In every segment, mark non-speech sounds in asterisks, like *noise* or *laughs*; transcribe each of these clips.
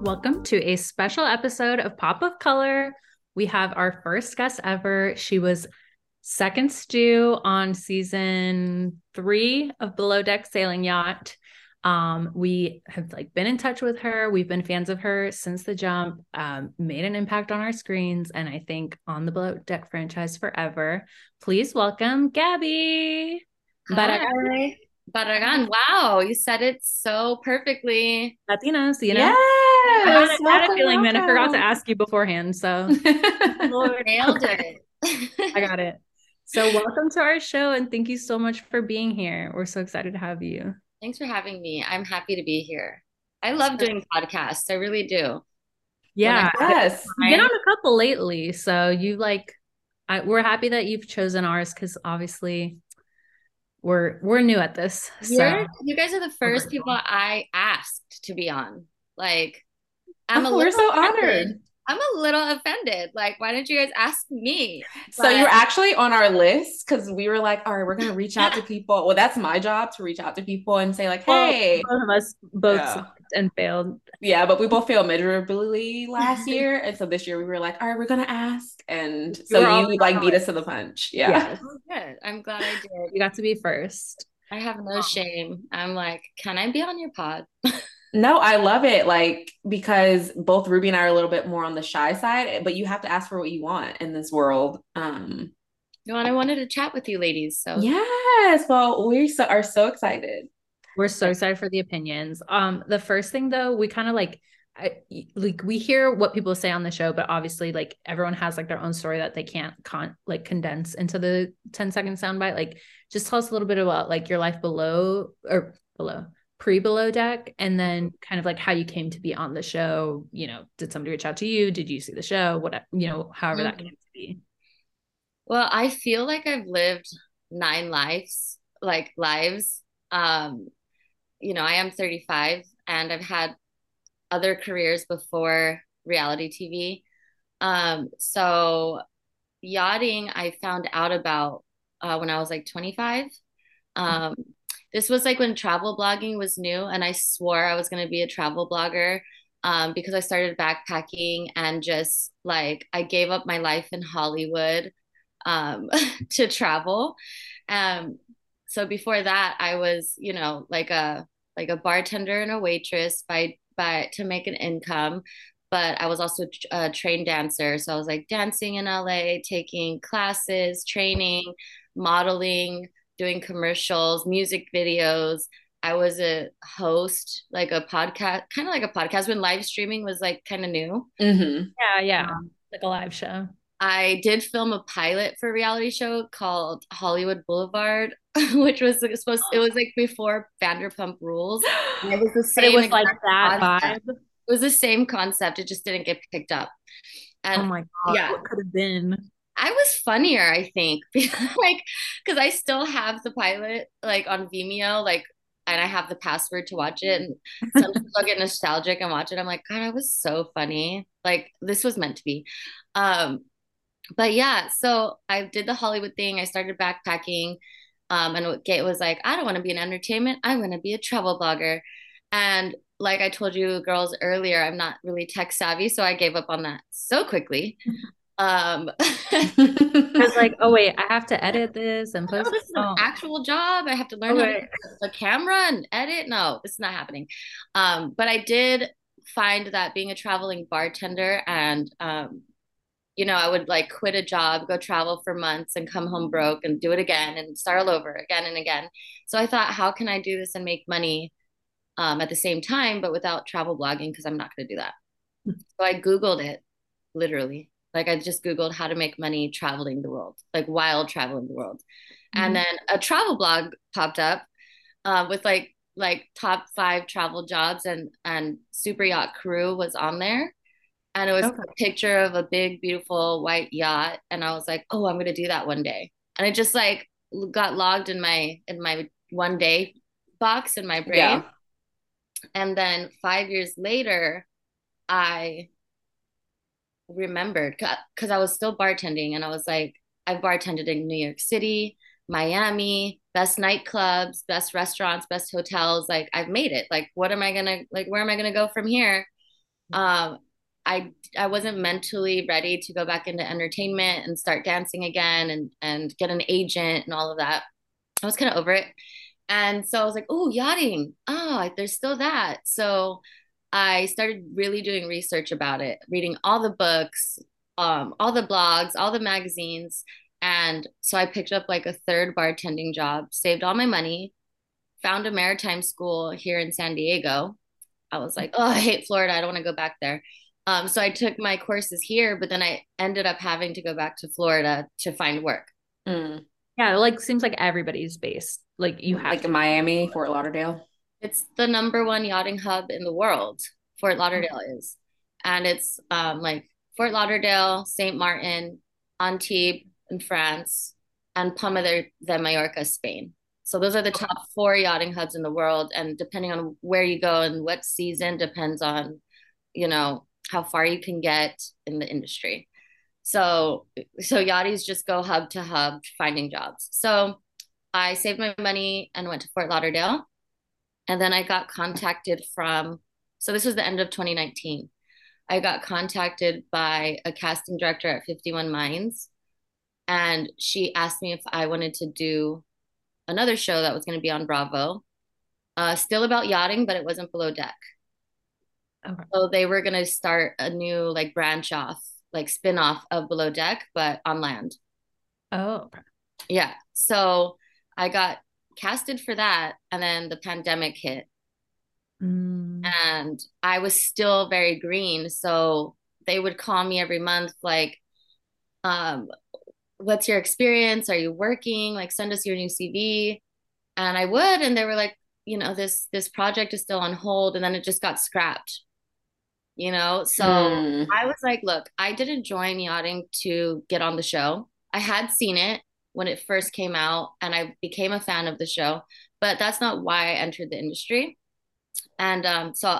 Welcome to a special episode of Pop of Color. We have our first guest ever. She was second stew on season three of Below Deck Sailing Yacht. Um, we have like been in touch with her. We've been fans of her since the jump. Um, made an impact on our screens, and I think on the Below Deck franchise forever. Please welcome Gabby. Hi. Barragan. Wow, you said it so perfectly. Latinas, you know? Yes. I had, I had a feeling, man. I forgot to ask you beforehand. So *laughs* Nailed it. *laughs* I got it. So welcome to our show and thank you so much for being here. We're so excited to have you. Thanks for having me. I'm happy to be here. I love doing podcasts. I really do. Yeah. Yes. You've been on a couple lately. So you like I, we're happy that you've chosen ours because obviously we're we're new at this. So You're, you guys are the first people I asked to be on. Like, I'm a Oh, we're so offended. honored. I'm a little offended. Like, why didn't you guys ask me? So But- you're actually on our list because we were like, all right, we're gonna reach out to people. Well, that's my job to reach out to people and say like, hey, both of us both Yeah. and failed. yeah, but we both failed miserably last *laughs* year, and so this year we were like, all right, we're gonna ask, and so you like beat oh, us to the punch, yeah. Yes. Oh, good. I'm glad I did. You got to be first. I have no shame. I'm like, can I be on your pod? *laughs* No, I love it. Like, because both Ruby and I are a little bit more on the shy side, but you have to ask for what you want in this world. Um, No, and I wanted to chat with you ladies. So yes. Well, we so, are so excited. We're so excited for the opinions. Um, the first thing though, we kind of like, I, like we hear what people say on the show, but obviously, like everyone has like their own story that they can't con like condense into the 10 second soundbite. Like, just tell us a little bit about like your life below or below pre below deck, and then kind of like how you came to be on the show. You know, did somebody reach out to you? Did you see the show? What you know, however that Mhm. came to be. Well, I feel like I've lived nine lives, like lives. Um, you know, I am 35 and I've had other careers before reality TV. Um, so yachting, I found out about uh, when I was like 25. Um, this was like when travel blogging was new, and I swore I was going to be a travel blogger um, because I started backpacking and just like I gave up my life in Hollywood um, *laughs* to travel. Um, so before that, I was, you know, like a like a bartender and a waitress by by to make an income. But I was also a trained dancer, so I was like dancing in LA, taking classes, training, modeling, doing commercials, music videos. I was a host, like a podcast, kind of like a podcast when live streaming was like kind of new. hmm Yeah, yeah, Um, like a live show. I did film a pilot for a reality show called Hollywood Boulevard, *laughs* which was like, supposed it was like before Vanderpump Rules. *gasps* And it was the But it same was like that concept. vibe. It was the same concept. It just didn't get picked up. And oh my god, yeah. what could have been? I was funnier, I think, *laughs* like because I still have the pilot like on Vimeo, like, and I have the password to watch it. And sometimes *laughs* I'll get nostalgic and watch it. I'm like, God, I was so funny. Like this was meant to be. Um, but yeah, so I did the Hollywood thing. I started backpacking, um, and it was like, I don't want to be in entertainment. I want to be a travel blogger. And like I told you girls earlier, I'm not really tech savvy, so I gave up on that so quickly. *laughs* Um, *laughs* I was like, oh wait, I have to edit this and No, post this is an actual job. I have to learn how to Okay. the camera and edit. No, it's not happening. Um, but I did find that being a traveling bartender and um, you know, I would like quit a job, go travel for months and come home broke and do it again and start all over again and again. So I thought, how can I do this and make money um, at the same time, but without travel blogging? Because I'm not going to do that. So I Googled it literally. Like I just Googled how to make money traveling the world, like while traveling the world. And then a travel blog popped up uh, with like like top five travel jobs and and Super Yacht Crew was on there. and it was Okay. a picture of a big, beautiful white yacht. And I was like, oh, I'm gonna do that one day. And it just like got logged in my in my one day box in my brain. Yeah. And then five years later, I remembered because I was still bartending and I was like, I've bartended in New York City, Miami, best nightclubs, best restaurants, best hotels. Like I've made it. Like, what am I gonna like where am I gonna go from here? Um, I I wasn't mentally ready to go back into entertainment and start dancing again and and get an agent and all of that. I was kind of over it. And so I was like, oh, yachting. Oh, there's still that. So I started really doing research about it, reading all the books, um, all the blogs, all the magazines. And so I picked up like a third bartending job, saved all my money, found a maritime school here in San Diego. I was like, oh, I hate Florida. I don't want to go back there. Um, so I took my courses here, but then I ended up having to go back to Florida to find work. Mm. Yeah, like seems like everybody's based. Like you have Like to. Miami, Fort Lauderdale. It's the number one yachting hub in the world. Fort Lauderdale is, and it's um, like Fort Lauderdale, Saint Martin, Antibes in France, and Palma de, de Mallorca, Spain. So those are the top four yachting hubs in the world, and depending on where you go and what season depends on, you know, how far you can get in the industry. So so yachties just go hub to hub finding jobs. So I saved my money and went to Fort Lauderdale. And then I got contacted from, so this was the end of 2019. I got contacted by a casting director at 51 Minds. And she asked me if I wanted to do another show that was going to be on Bravo, uh, still about yachting, but it wasn't below deck. Okay. So they were going to start a new like branch off, like spin off of Below Deck, but on land. Oh. Yeah. So I got casted for that. And then the pandemic hit. Mm. And I was still very green. So they would call me every month, like, um, what's your experience? Are you working? Like, send us your new CV. And I would. And they were like, you know, this this project is still on hold. And then it just got scrapped. You know, so Mm. I was like, look, I didn't join yachting to get on the show. I had seen it when it first came out and I became a fan of the show, but that's not why I entered the industry. And um, so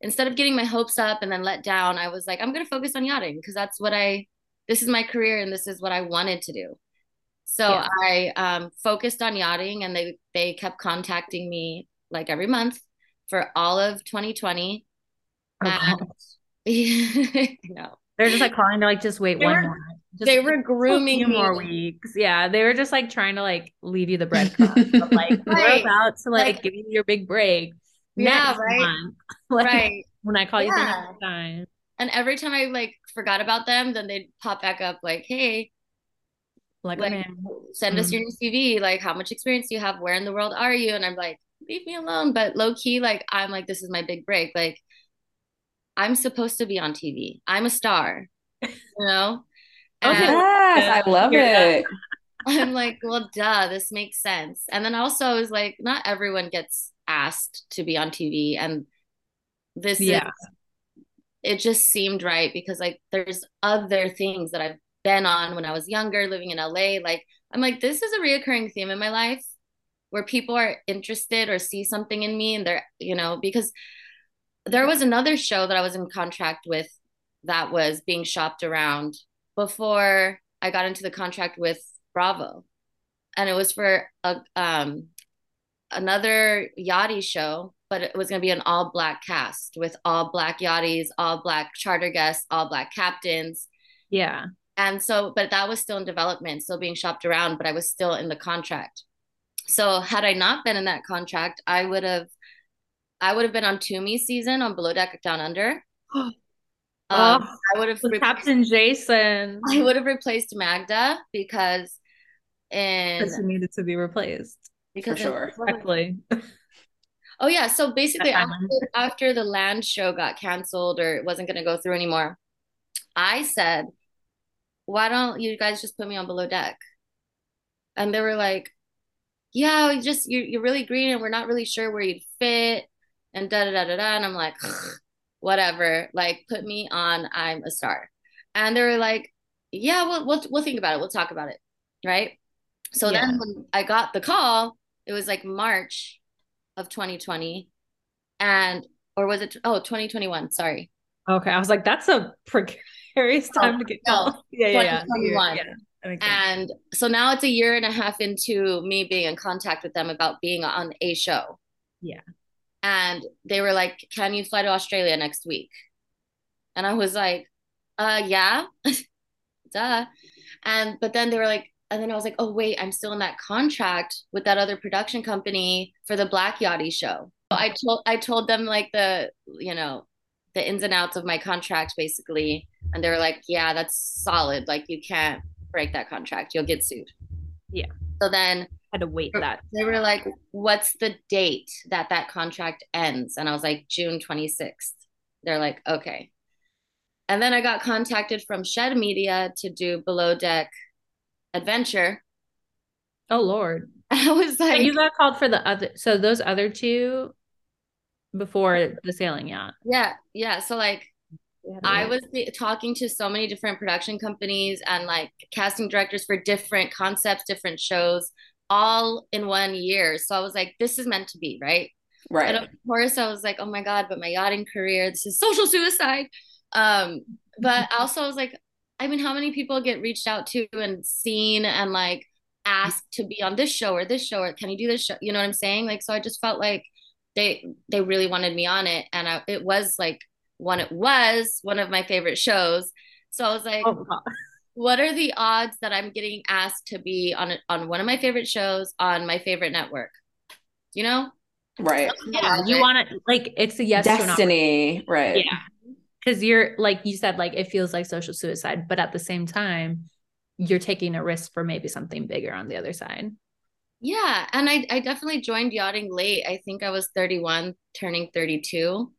instead of getting my hopes up and then let down, I was like, I'm going to focus on yachting because that's what I, this is my career and this is what I wanted to do. So Yeah. I um, focused on yachting and they, they kept contacting me like every month for all of 2020. Oh, And-. *laughs* I. They're just like calling. They're like, just wait They one were- more. They were grooming me. more weeks. Yeah, they were just like trying to like leave you the *laughs* breadcrumbs. but, like Right. we're about to like, Like- give you your big break Yeah, right. *laughs* Like, Right. When I call you the next time. And every time I like forgot about them, then they'd pop back up like, hey, Like, Like, send us Mm. your new CV. Like, how much experience do you have? Where in the world are you? And I'm like, leave me alone. But low key, like, I'm like, this is my big break. Like, I'm supposed to be on TV. I'm a star, you know? Okay. And Yes, I love it. *laughs* I'm like, well, duh, this makes sense. And then also, I was like, not everyone gets asked to be on TV. And this Yeah. is, it just seemed right because, like, there's other things that I've been on when I was younger, living in LA. Like, I'm like, this is a reoccurring theme in my life where people are interested or see something in me. And they're, you know, because there was another show that I was in contract with that was being shopped around before I got into the contract with Bravo. And it was for a um another yachty show, but it was going to be an all black cast with all black yachties, all black charter guests, all black captains. Yeah. And so, but that was still in development, still being shopped around, but I was still in the contract. So had I not been in that contract, I would have I would have been on Toomey's season on Below Deck Down Under. *gasps* *gasps* Um, Oh, I would have with replaced, Captain Jason. I would have replaced Magda because in Because he needed to be replaced. because in- sure. Correctly. Oh yeah, so basically after, after the land show got canceled or it wasn't going to go through anymore, I said, "Why don't you guys just put me on below deck?" And they were like, "Yeah, we just you're you're really green and we're not really sure where you'd fit." And da da da da da. And I'm like, whatever. Like, put me on. I'm a star." And they were like, "Yeah, we'll we'll we'll think about it. We'll talk about it." Right. So Yeah. then when I got the call, it was like March of 2020, and or was it? Oh, 2021. Sorry. Okay. I was like, that's a precarious oh, time to get no. *laughs* Yeah, yeah, yeah. Yeah, that makes sense. And so now it's a year and a half into me being in contact with them about being on a show. Yeah. And they were like, Can you fly to Australia next week? And I was like, Uh, yeah, *laughs* duh. And but then they were like, and then I was like, Oh, wait, I'm still in that contract with that other production company for the Black Yachty show. So I told I told them like the, you know, the ins and outs of my contract basically. And they were like, Yeah, that's solid. Like you can't break that contract. You'll get sued. Yeah. So then had to wait that. they were like, "What's the date that that contract ends?" And I was like, "June 26th." They're like, "Okay." And then I got contacted from Shed Media to do Below Deck Adventure. Oh Lord. *laughs* I was like, you got called for the other so those other two before the sailing yacht. "Yeah, yeah." So like, I was talking to so many different production companies and like casting directors for different concepts, different shows, all in one year. So I was like, "This is meant to be, right?" Right. And of course, I was like, oh my God, but my yachting career, this is social suicide. Um, but *laughs* also, I was like, I mean, how many people get reached out to and seen and like asked to be on this show or this show or can you do this show? You know what I'm saying? Like, so I just felt like they they really wanted me on it, and I, it was like one it was one of my favorite shows. So I was like, Oh, God. what are the odds that I'm getting asked to be on on one of my favorite shows on my favorite network? You know? Right. yeah, you want to like it's a yes to an Destiny. Right. Yeah. because you're like you said like it feels like social suicide but at the same time you're taking a risk for maybe something bigger on the other side Yeah, and I I definitely joined yachting late. I think I was 31, turning 32.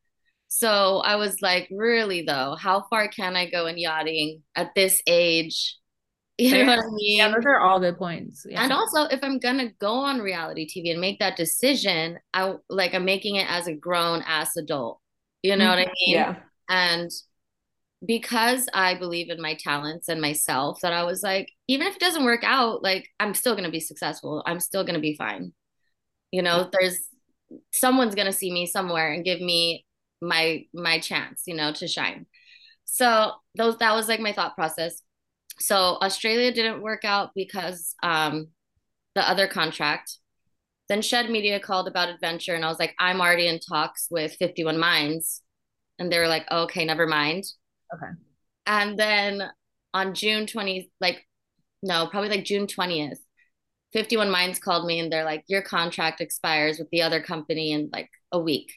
So I was like, really though, how far can I go in yachting at this age? *laughs* You know Fair. what I mean? yeah those are all good points yeah. And also, if I'm gonna go on reality TV and make that decision, I like I'm making it as a grown ass adult. You know what I mm-hmm. mean? Yeah. And because I believe in my talents and myself, that I was like, even if it doesn't work out, like I'm still gonna be successful. I'm still gonna be fine. You know, there's someone's gonna see me somewhere and give me my my chance, you know, to shine. So those that was like my thought process. So Australia didn't work out because um the other contract. Then Shed Media called about adventure, and I was like, I'm already in talks with 51 Minds. And they were like, okay, never mind. Okay. And then on June 20, like, no, probably like June 20th, 51 Minds called me and they're like, your contract expires with the other company in like a week.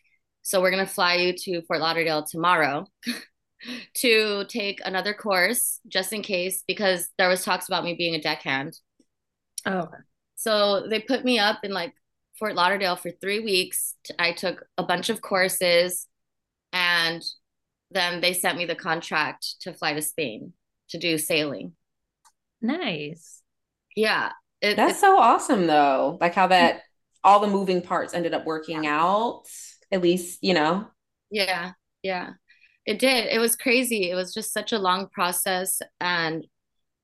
So we're going to fly you to Fort Lauderdale tomorrow *laughs* to take another course just in case, because there was talks about me being a deckhand. oh. So they put me up in like Fort Lauderdale for three weeks. I took a bunch of courses and then they sent me the contract to fly to Spain to do sailing. nice Yeah. It, That's it's, so awesome though. Like how that mm. all the moving parts ended up working out. At least, you know. yeah. Yeah. It did. It was crazy. It was just such a long process. And,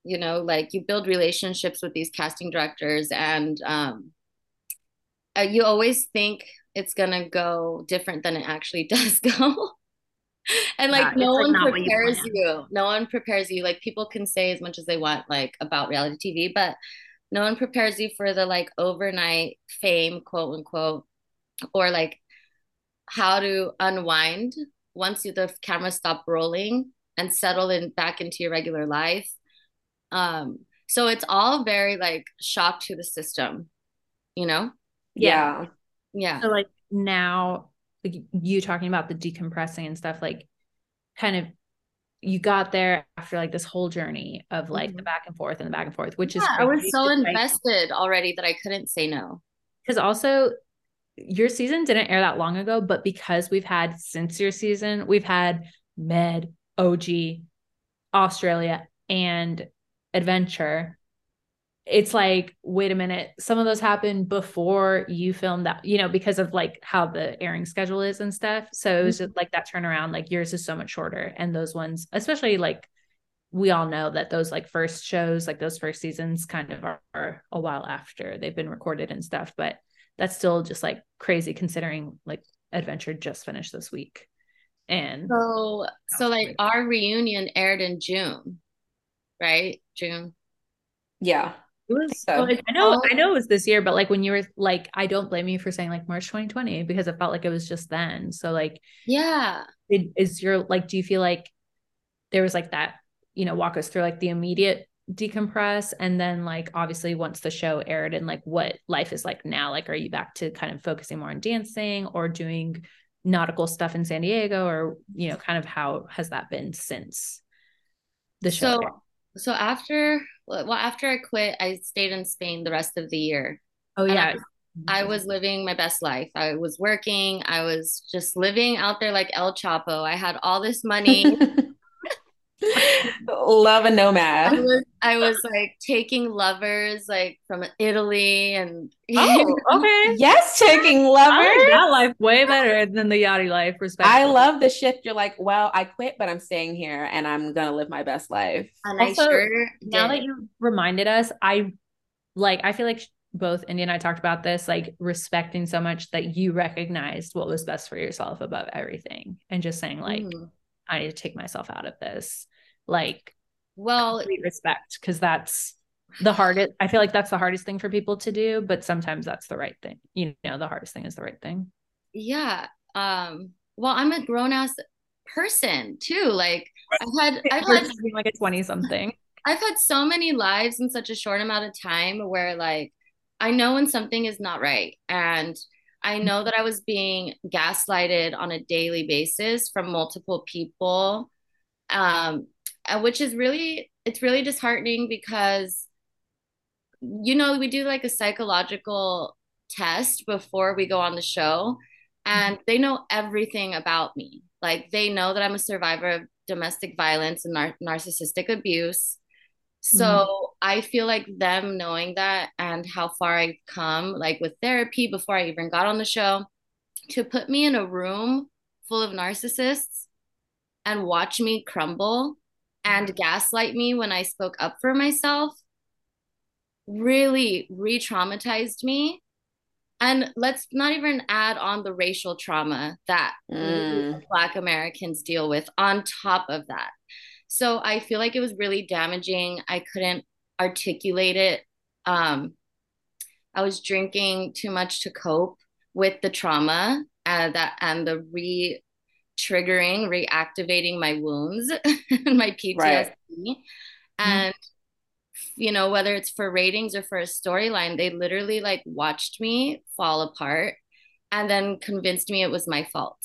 you know, like you build relationships with these casting directors and um, uh, you always think it's going to go different than it actually *laughs* does go. and like Yeah, no it's, like, one not you prepares you. No one prepares you. Like people can say as much as they want like about reality TV, but no one prepares you for the like overnight fame, quote unquote, or like how to unwind once you, the camera stop rolling and settle in back into your regular life. Um, so it's all very like shock to the system, you know? Yeah. Yeah. so like now like you talking about the decompressing and stuff like kind of you got there after like this whole journey of like the Mhm. back and forth and the back and forth which is Yeah, I was so It's like- invested already that I couldn't say no. because also your season didn't air that long ago, but because we've had since your season, we've had Med, OG, Australia, and Adventure. it's like, wait a minute, some of those happened before you filmed that, you know, because of like how the airing schedule is and stuff. So it was mm-hmm. just like that turnaround, like yours is so much shorter. And those ones, especially like we all know that those like first shows, like those first seasons kind of are, are a while after they've been recorded and stuff. But that's still just like crazy considering like Adventure just finished this week. And so so like great. our reunion aired in June, right? June. Yeah. It was so like, I know I know it was this year, but like when you were like, I don't blame you for saying like March 2020 because it felt like it was just then. So like yeah. It, is your like do you feel like there was like that, you know, walk us through like the immediate decompress and then like obviously once the show aired and like what life is like now like are you back to kind of focusing more on dancing or doing nautical stuff in San Diego or you know kind of how has that been since the show so aired? so after well after I quit I stayed in Spain the rest of the year. Oh yeah. I, I was living my best life. I was working. I was just living out there like El Chapo. I had all this money *laughs* Love a nomad. I was, I was like taking lovers like from Italy and *laughs* oh okay. Yes taking lovers like that life way better than the yachty life respect I love the shift. You're like well I quit but I'm staying here and I'm gonna live my best life. And also, I sure now that you reminded us I like I feel like both Indy and I talked about this, like respecting so much that you recognized what was best for yourself above everything and just saying, like, mm. I need to take myself out of this like well respect because that's the hardest i feel like that's the hardest thing for people to do but sometimes that's the right thing you know the hardest thing is the right thing. Yeah um well i'm a grown-ass person too like i've had *laughs* i've had like a 20 something i've had so many lives in such a short amount of time where like i know when something is not right and i know that i was being gaslighted on a daily basis from multiple people um uh, which is really it's really disheartening because you know we do like a psychological test before we go on the show and they know everything about me. Like they know that i'm a survivor of domestic violence and nar- narcissistic abuse. So mm-hmm. i feel like them knowing that and how far i've come like with therapy before i even got on the show to put me in a room full of narcissists and watch me crumble and gaslight me when I spoke up for myself really re traumatized me. And let's not even add on the racial trauma that mm. Black Americans deal with on top of that. So I feel like it was really damaging. I couldn't articulate it. Um, I was drinking too much to cope with the trauma and that and the re triggering, reactivating my wounds, and *laughs* my PTSD. Right. Mm-hmm. And you know, whether it's for ratings or for a storyline, they literally like watched me fall apart and then convinced me it was my fault.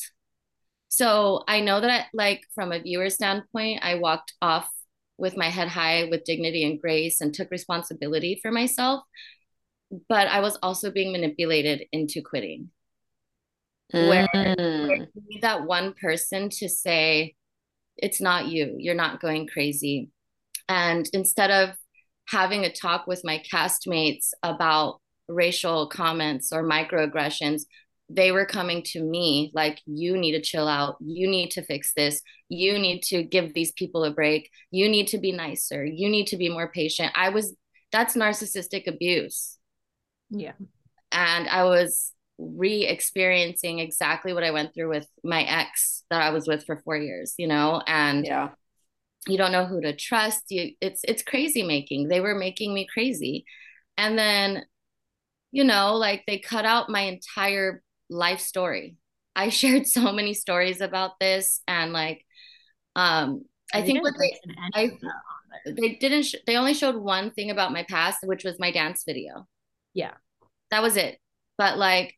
So I know that I, like from a viewer standpoint, I walked off with my head high with dignity and grace and took responsibility for myself. But I was also being manipulated into quitting mm. where you need that one person to say, it's not you, you're not going crazy. And instead of having a talk with my castmates about racial comments or microaggressions, they were coming to me like, you need to chill out. You need to fix this. You need to give these people a break. You need to be nicer. You need to be more patient. I was, that's narcissistic abuse. Yeah. And I was re-experiencing exactly what I went through with my ex that I was with for 4 years, you know, and yeah. You don't know who to trust. You it's it's crazy making. They were making me crazy. And then you know, like they cut out my entire life story. I *laughs* shared so many stories about this and like um I think what they I, they didn't sh- they only showed one thing about my past which was my dance video. Yeah. That was it. But like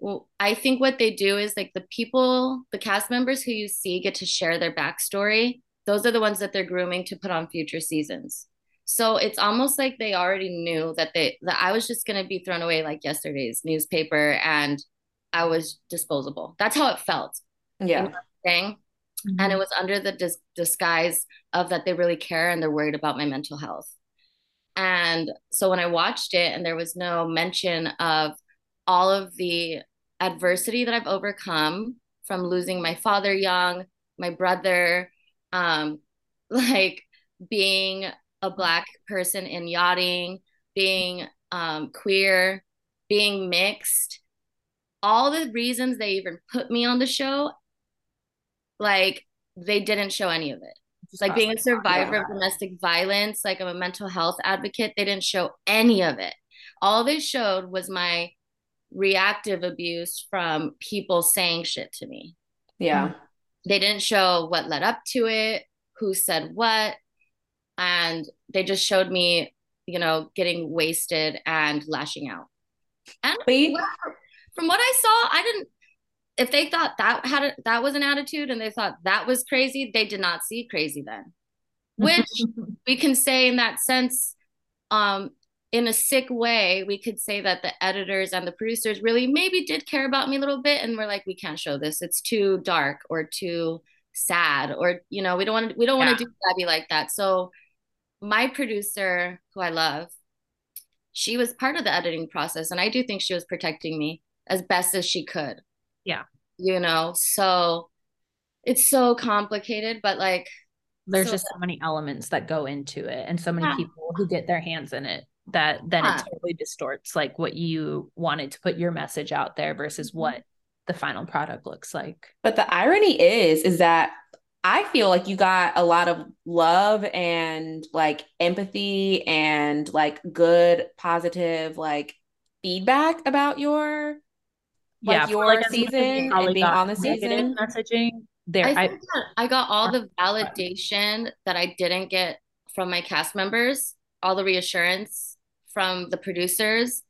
well, I think what they do is like the people, the cast members who you see get to share their backstory. Those are the ones that they're grooming to put on future seasons. So it's almost like they already knew that they that I was just gonna be thrown away like yesterday's newspaper and I was disposable. That's how it felt. Yeah. thing. Mm-hmm. And it was under the dis- disguise of that they really care and they're worried about my mental health. And so when I watched it and there was no mention of all of the adversity that I've overcome from losing my father young, my brother, um, *laughs* like being a black person in yachting, being um, queer, being mixed, all the reasons they even put me on the show, like they didn't show any of it. Just like being a survivor yeah. of domestic violence, like I'm a mental health advocate, they didn't show any of it. All they showed was my reactive abuse from people saying shit to me. Yeah. They didn't show what led up to it, who said what, and they just showed me, you know, getting wasted and lashing out. And Wait. from what I saw, I didn't if they thought that had a, that was an attitude and they thought that was crazy, they did not see crazy then. *laughs* Which we can say in that sense um in a sick way, we could say that the editors and the producers really maybe did care about me a little bit and we're like, we can't show this. It's too dark or too sad or you know, we don't want to we don't yeah. want to do Gabby like that. So my producer, who I love, she was part of the editing process and I do think she was protecting me as best as she could. Yeah. You know, so it's so complicated, but like there's so just so many elements that go into it and so many yeah. people who get their hands in it that then it totally distorts like what you wanted to put your message out there versus mm-hmm. what the final product looks like. But the irony is is that I feel like you got a lot of love and like empathy and like good positive like feedback about your like yeah, your like season and being on the season messaging there I, I, I got all the validation that I didn't get from my cast members all the reassurance from the producers.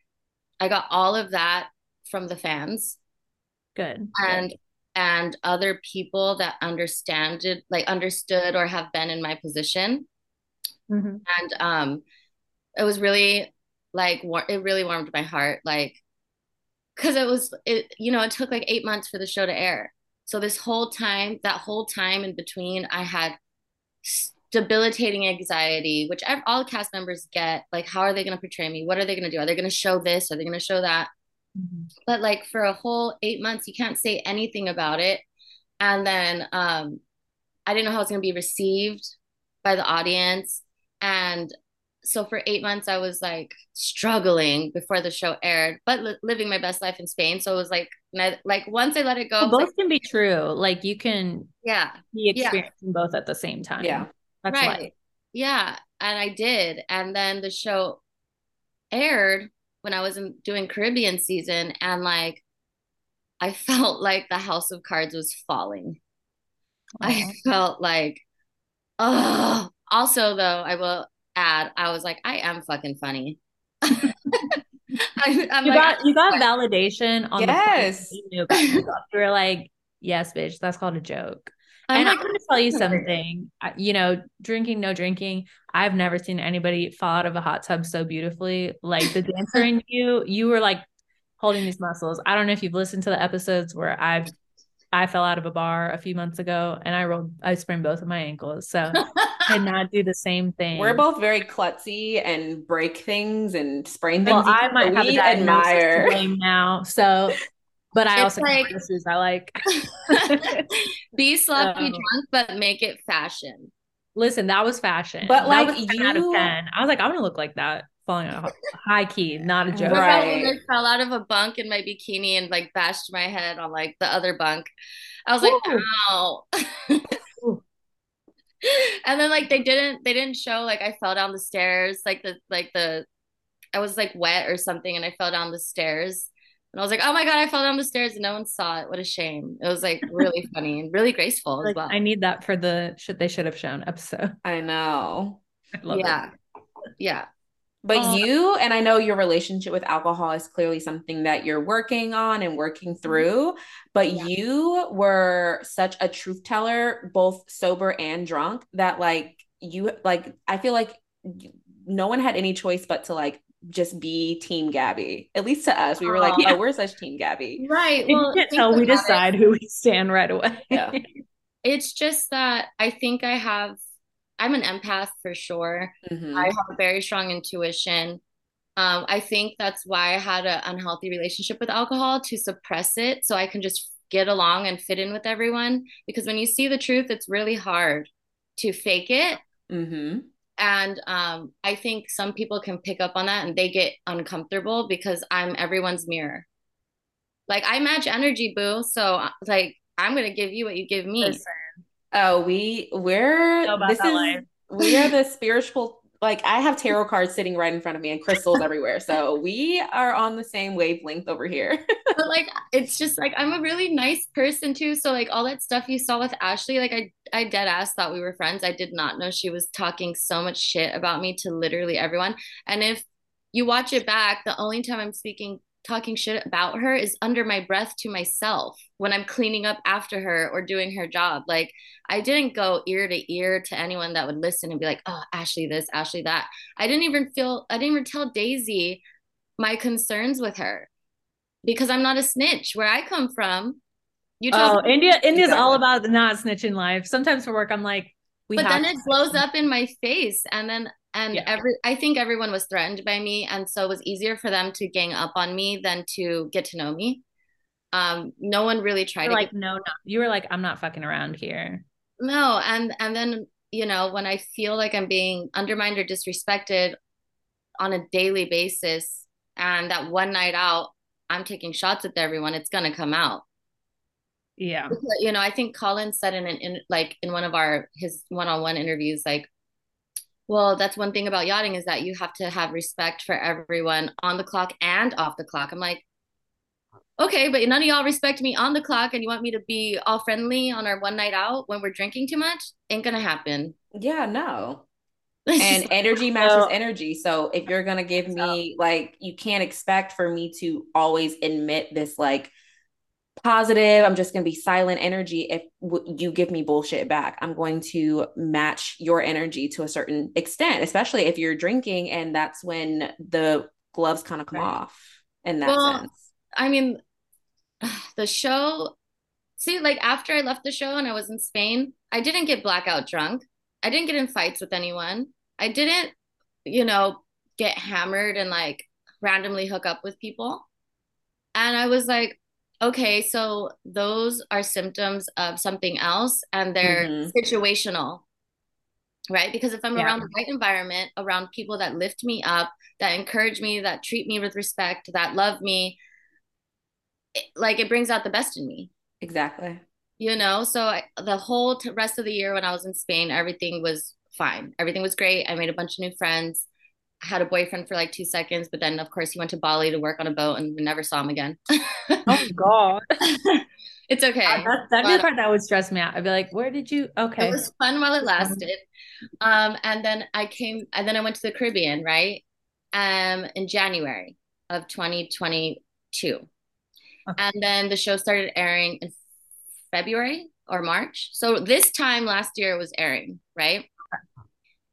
I got all of that from the fans. Good. And and other people that understand it, like understood or have been in my position. Mm-hmm. And um it was really like it really warmed my heart like because it was it you know it took like eight months for the show to air so this whole time that whole time in between i had debilitating anxiety, which all cast members get. Like, how are they going to portray me? What are they going to do? Are they going to show this? Are they going to show that? Mm-hmm. But like for a whole eight months, you can't say anything about it. And then um, I didn't know how it's going to be received by the audience. And so for eight months, I was like struggling before the show aired, but li- living my best life in Spain. So it was like, like once I let it go, well, both like, can be true. Like you can, yeah, be experiencing yeah. both at the same time. Yeah. That's right. Life. Yeah. And I did. And then the show aired when I was in, doing Caribbean season. And like, I *laughs* felt like the House of Cards was falling. I felt like, oh, also though, I will add, I was like, I am fucking funny. *laughs* I, you like, got you got validation on yes. the you, you were like, yes, bitch, that's called a joke and I'm going to tell you something. You know, drinking, no drinking. I've never seen anybody fall out of a hot tub so beautifully. Like the dancer in you, you were like holding these muscles. I don't know if you've listened to the episodes where I've I fell out of a bar a few months ago and I rolled I sprained both of my ankles. So I did not do the same *laughs* thing. We're both very klutzy and break things and sprain things. Well, I might have a admire now. So but I it's also like dresses I like. *laughs* be sloppy um, drunk, but make it fashion. Listen, that was fashion. But like you, out of ten, I was like, I'm gonna look like that. Falling out high key, not a joke. Right. I fell out of a bunk in my bikini and like bashed my head on like the other bunk. I was like, ow. *laughs* and then like they didn't they didn't show like I fell down the stairs like the like the I was like wet or something and I fell down the stairs and I was like, oh my God, I fell down the stairs and no one saw it. What a shame. It was like really *laughs* funny and really graceful like, as well. I need that for the should they should have shown episode. I know. *laughs* I love yeah. It. Yeah. But you and I know your relationship with alcohol is clearly something that you're working on and working mm-hmm. through. But yeah. you were such a truth teller, both sober and drunk, that like you like I feel like no one had any choice but to like just be team Gabby. At least to us, we were like, yeah. "Oh, we're such team Gabby." Right. Well, you can't tell we decide it. who we stand right away. Yeah. *laughs* it's just that I think I have I'm an empath for sure. Mm-hmm. I have a very strong intuition. Um, I think that's why I had an unhealthy relationship with alcohol to suppress it so I can just get along and fit in with everyone. Because when you see the truth, it's really hard to fake it. Mm-hmm. And um, I think some people can pick up on that and they get uncomfortable because I'm everyone's mirror. Like I match energy, boo. So like I'm gonna give you what you give me. Listen. Oh, we we're this is life. we are the *laughs* spiritual like I have tarot cards sitting right in front of me and crystals everywhere. So we are on the same wavelength over here. but like it's just like I'm a really nice person too. So like all that stuff you saw with Ashley, like I I dead ass thought we were friends. I did not know she was talking so much shit about me to literally everyone. And if you watch it back, the only time I'm speaking talking shit about her is under my breath to myself when I'm cleaning up after her or doing her job. Like I didn't go ear to ear to anyone that would listen and be like, "Oh, Ashley this, Ashley that." I didn't even feel I didn't even tell Daisy my concerns with her because I'm not a snitch. Where I come from, you Oh, India India's exactly. all about not snitching life. Sometimes for work I'm like, we but then it blows up in my face and then and yeah. every i think everyone was threatened by me and so it was easier for them to gang up on me than to get to know me um no one really tried to like get- no no you were like i'm not fucking around here no and and then you know when i feel like i'm being undermined or disrespected on a daily basis and that one night out i'm taking shots at everyone it's going to come out yeah you know i think colin said in an in like in one of our his one-on-one interviews like well, that's one thing about yachting is that you have to have respect for everyone on the clock and off the clock. I'm like, okay, but none of y'all respect me on the clock and you want me to be all friendly on our one night out when we're drinking too much? Ain't gonna happen. Yeah, no. *laughs* and energy matches energy. So if you're gonna give me like you can't expect for me to always admit this like positive. I'm just going to be silent energy. If w- you give me bullshit back, I'm going to match your energy to a certain extent, especially if you're drinking. And that's when the gloves kind of come right. off in that well, sense. I mean, *sighs* the show, see, like after I left the show and I was in Spain, I didn't get blackout drunk. I didn't get in fights with anyone. I didn't, you know, get hammered and like randomly hook up with people. And I was like, okay, so those are symptoms of something else and they're mm-hmm. situational, right? Because if I'm yeah. around the right environment, around people that lift me up, that encourage me, that treat me with respect, that love me, it, like it brings out the best in me. Exactly. You know, so I, the whole t- rest of the year when I was in Spain, everything was fine. Everything was great. I made a bunch of new friends had a boyfriend for like two seconds, but then of course he went to Bali to work on a boat and we never saw him again. oh *laughs* God. it's okay. Uh, that, that'd be the part that would stress me out. I'd be like, where did you okay. It was fun while it lasted. Um, and then I came and then I went to the Caribbean, right? Um in January of 2022. Okay. And then the show started airing in February or March. So this time last year it was airing, right?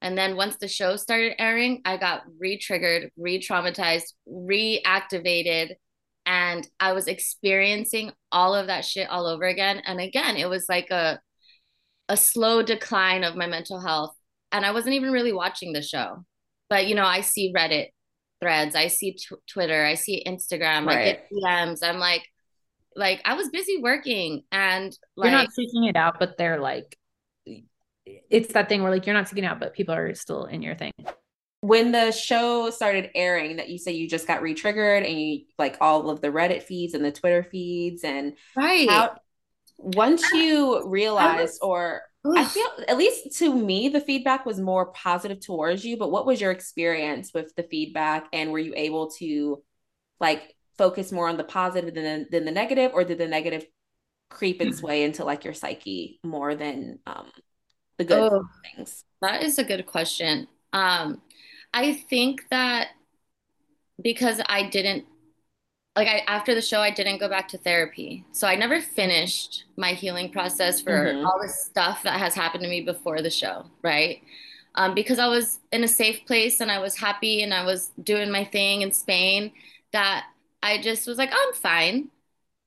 And then once the show started airing, I got re triggered, re traumatized, reactivated. And I was experiencing all of that shit all over again. And again, it was like a, a slow decline of my mental health. And I wasn't even really watching the show. But, you know, I see Reddit threads, I see Twitter, I see Instagram, right. I get DMs. I'm like, like I was busy working and like, you're not seeking it out, but they're like it's that thing where like you're not sticking out, but people are still in your thing. When the show started airing, that you say you just got re-triggered and you like all of the Reddit feeds and the Twitter feeds and right. How, once you realize or I feel at least to me the feedback was more positive towards you, but what was your experience with the feedback and were you able to like focus more on the positive than than the negative or did the negative creep its way into like your psyche more than um the good oh, things? That is a good question. Um, I think that because I didn't like I after the show I didn't go back to therapy. So I never finished my healing process for mm-hmm. all the stuff that has happened to me before the show, right? Um, because I was in a safe place and I was happy and I was doing my thing in Spain that I just was like, oh, I'm fine.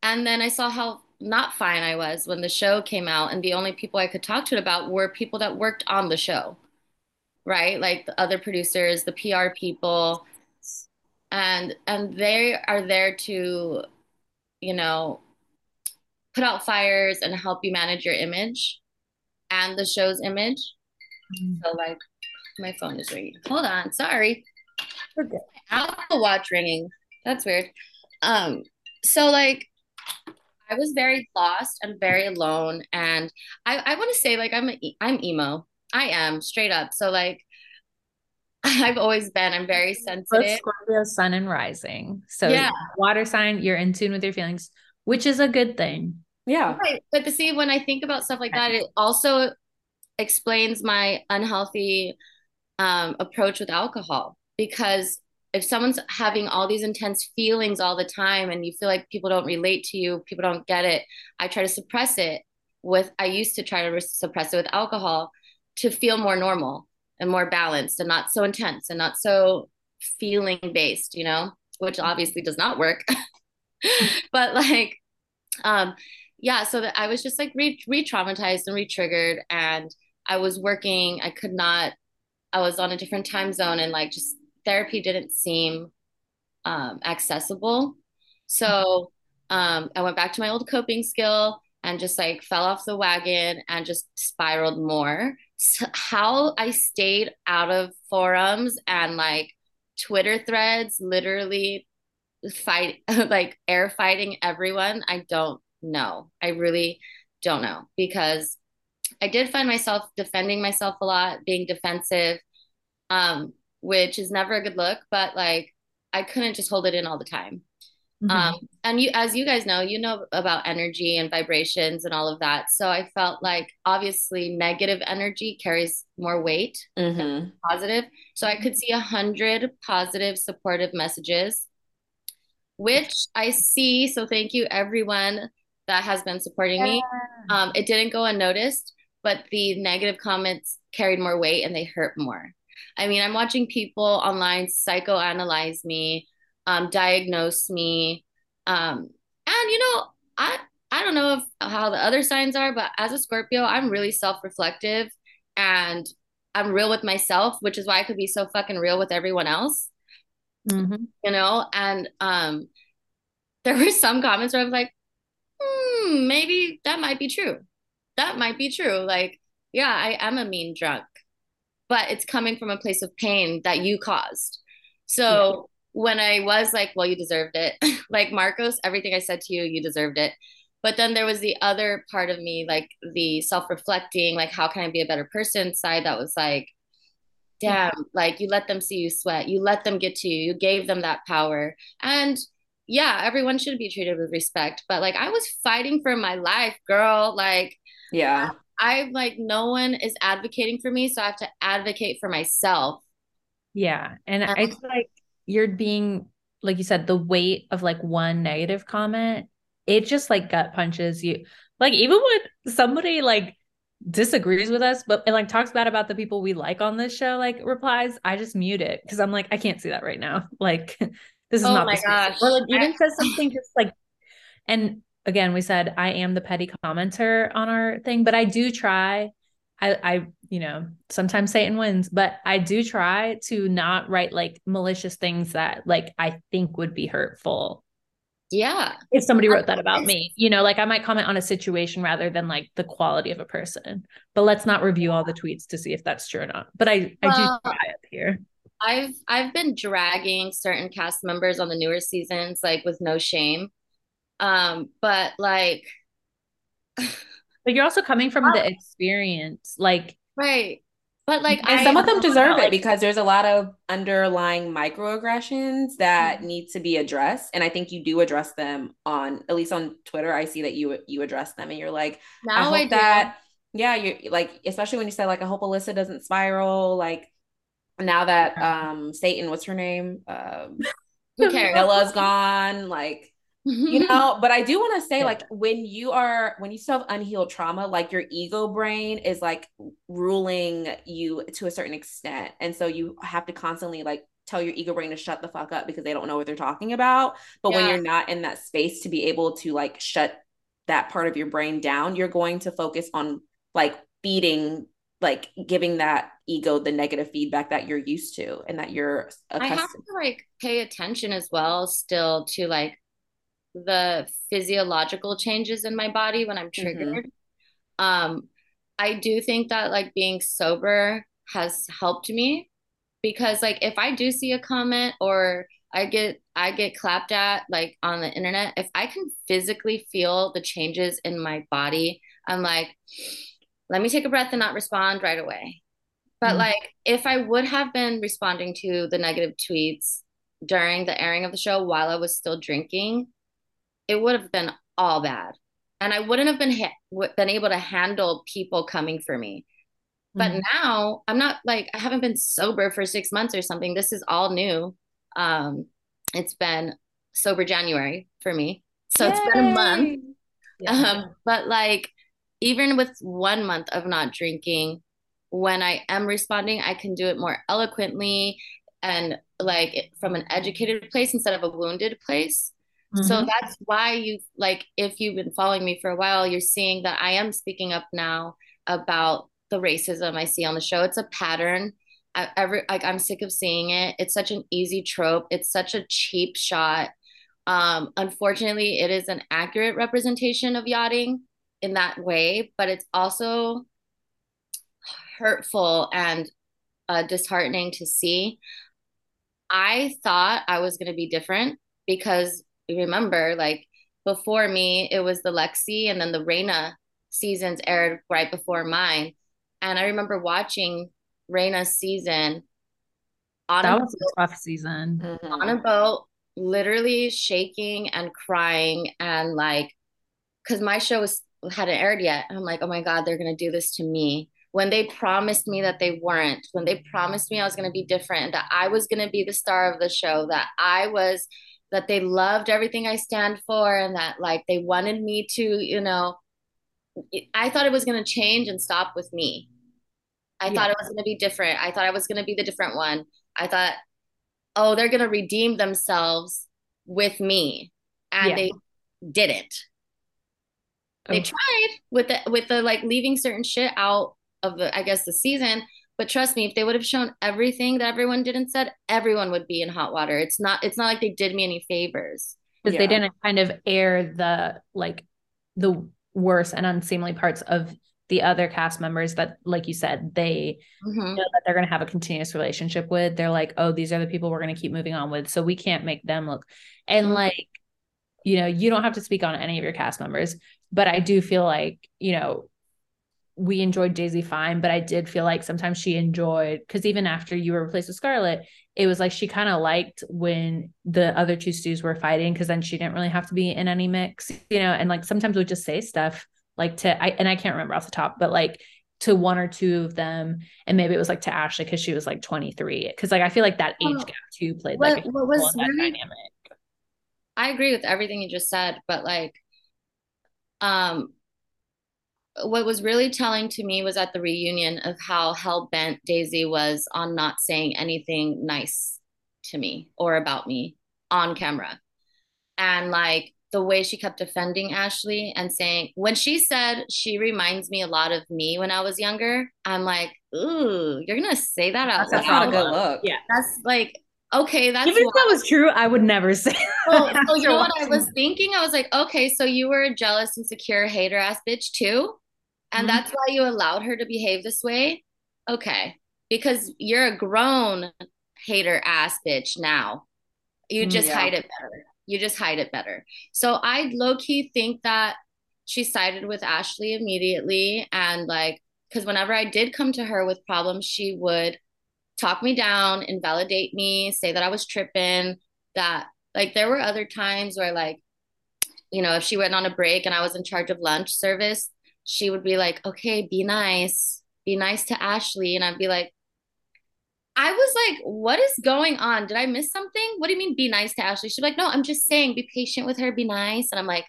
And then I saw how not fine I was when the show came out, and the only people I could talk to it about were people that worked on the show. right? Like the other producers, the PR people, and and they are there to, you know, put out fires and help you manage your image and the show's image. Mm-hmm. So like my phone is ringing. Hold on, sorry. Okay. Apple Watch ringing. That's weird. Um, so like I was very lost and very alone, and I I want to say like I'm a, I'm emo. I am straight up. So like *laughs* I've always been. I'm very sensitive. Scorpio, sun and rising. So yeah, water sign. You're in tune with your feelings, which is a good thing. Yeah. Right. But to see when I think about stuff like that, it also explains my unhealthy um, approach with alcohol because if someone's having all these intense feelings all the time and you feel like people don't relate to you, people don't get it, I try to suppress it with, I used to try to suppress it with alcohol to feel more normal and more balanced and not so intense and not so feeling based, you know, which obviously does not work. *laughs* but like, um, yeah, so that I was just like re traumatized and re-triggered and I was working, I could not, I was on a different time zone and like just therapy didn't seem um, accessible. So um, I went back to my old coping skill and just like fell off the wagon and just spiraled more. So how I stayed out of forums and like Twitter threads, literally fight *laughs* like air fighting everyone, I don't know. I really don't know because I did find myself defending myself a lot, being defensive. Um, which is never a good look, but like I couldn't just hold it in all the time. Mm-hmm. Um, and you, as you guys know, you know about energy and vibrations and all of that. So I felt like obviously negative energy carries more weight mm-hmm. than positive. So I could see a hundred positive, supportive messages, which I see. So thank you everyone that has been supporting yeah. me. Um, it didn't go unnoticed, but the negative comments carried more weight and they hurt more. I mean, I'm watching people online psychoanalyze me, um, diagnose me. Um, and, you know, I, I don't know if, how the other signs are, but as a Scorpio, I'm really self reflective and I'm real with myself, which is why I could be so fucking real with everyone else. Mm-hmm. You know, and um, there were some comments where I was like, hmm, maybe that might be true. That might be true. Like, yeah, I am a mean drunk but it's coming from a place of pain that you caused. So yeah. when I was like, well, you deserved it, *laughs* like Marcos, everything I said to you, you deserved it. But then there was the other part of me, like the self reflecting, like, how can I be a better person side that was like, damn, like you let them see you sweat, you let them get to you, you gave them that power. And yeah, everyone should be treated with respect. But like, I was fighting for my life, girl. Like, yeah. I'm like, no one is advocating for me, so I have to advocate for myself. Yeah. And um, it's like you're being, like you said, the weight of like one negative comment, it just like gut punches you. Like, even when somebody like disagrees with us, but and like talks bad about the people we like on this show, like replies, I just mute it because I'm like, I can't see that right now. *laughs* Like, *laughs* this is oh not my gosh. Or like even I- says something just like, and again, we said I am the petty commenter on our thing, but I do try. I, I, you know, sometimes Satan wins, but I do try to not write like malicious things that like I think would be hurtful. Yeah. If somebody wrote that about me, you know, like I might comment on a situation rather than like the quality of a person. But let's not review all the tweets to see if that's true or not. But I, I do try it here. I've I've been dragging certain cast members on the newer seasons like with no shame um, but like but you're also coming from the experience, like right. But like and I, some of them deserve it because there's a lot of underlying microaggressions that mm-hmm. need to be addressed. And I think you do address them on at least on Twitter. I see that you you address them and you're like, now I I that yeah, you're like, especially when you said like I hope Alyssa doesn't spiral, like now that um Satan, what's her name? Um who cares? Bella's gone, like you mm-hmm. know but i do want to say like when you are when you still have unhealed trauma like your ego brain is like ruling you to a certain extent and so you have to constantly like tell your ego brain to shut the fuck up because they don't know what they're talking about but yeah. when you're not in that space to be able to like shut that part of your brain down you're going to focus on like feeding like giving that ego the negative feedback that you're used to and that you're accustomed. I have to like pay attention as well still to like the physiological changes in my body when I'm mm-hmm. triggered. Mm-hmm. Um I do think that like being sober has helped me because like if I do see a comment or I get I get clapped at like on the internet, if I can physically feel the changes in my body, I'm like let me take a breath and not respond right away. But mm-hmm. like if I would have been responding to the negative tweets during the airing of the show while I was still drinking, it would have been all bad. And I wouldn't have been ha- been able to handle people coming for me. But mm-hmm. now I'm not like I haven't been sober for 6 months or something. This is all new. Um it's been sober January for me. So Yay! it's been a month. Yeah. Um but like even with one month of not drinking, when I am responding, I can do it more eloquently and like from an educated place instead of a wounded place. Mm-hmm. So that's why you like if you've been following me for a while, you're seeing that I am speaking up now about the racism I see on the show. It's a pattern. I, every like I'm sick of seeing it. It's such an easy trope. It's such a cheap shot. Um, unfortunately, it is an accurate representation of yachting in that way, but it's also hurtful and uh, disheartening to see. I thought I was going to be different because remember, like before me, it was the Lexi and then the Reina seasons aired right before mine. And I remember watching Reina's season on that a was boat, a tough season mm-hmm. on a boat, literally shaking and crying and like because my show was hadn't aired yet. I'm like, oh my God, they're going to do this to me. When they promised me that they weren't, when they promised me I was going to be different, that I was going to be the star of the show, that I was, that they loved everything I stand for, and that like they wanted me to, you know, I thought it was going to change and stop with me. I yeah. thought it was going to be different. I thought I was going to be the different one. I thought, oh, they're going to redeem themselves with me. And yeah. they didn't they oh. tried with the with the like leaving certain shit out of the I guess the season. But trust me, if they would have shown everything that everyone did and said, everyone would be in hot water. It's not it's not like they did me any favors. Because yeah. they didn't kind of air the like the worst and unseemly parts of the other cast members that like you said they mm-hmm. know that they're going to have a continuous relationship with they're like oh these are the people we're going to keep moving on with so we can't make them look and mm-hmm. like you know you don't have to speak on any of your cast members but I do feel like, you know, we enjoyed Daisy fine, but I did feel like sometimes she enjoyed because even after you were replaced with Scarlett, it was like she kind of liked when the other two stews were fighting because then she didn't really have to be in any mix, you know, and like sometimes would just say stuff like to I and I can't remember off the top, but like to one or two of them, and maybe it was like to Ashley because she was like 23. Because like I feel like that age gap too played what, like what was really, dynamic. I agree with everything you just said, but like um, what was really telling to me was at the reunion of how hell bent Daisy was on not saying anything nice to me or about me on camera. And like the way she kept defending Ashley and saying, when she said she reminds me a lot of me when I was younger, I'm like, ooh, you're gonna say that out That's not a good look. Yeah. That's like, okay, that's even if that was true, I would never say. *laughs* Well, so you know what I was thinking? I was like, okay, so you were a jealous, insecure, hater ass bitch too, and mm-hmm. that's why you allowed her to behave this way. Okay, because you're a grown hater ass bitch now. You mm, just yeah. hide it better. You just hide it better. So I low key think that she sided with Ashley immediately, and like, because whenever I did come to her with problems, she would talk me down, invalidate me, say that I was tripping, that like there were other times where like, you know, if she went on a break and I was in charge of lunch service, she would be like, okay, be nice, be nice to Ashley. And I'd be like, I was like, what is going on? Did I miss something? What do you mean be nice to Ashley? She's like, no, I'm just saying be patient with her, be nice. And I'm like,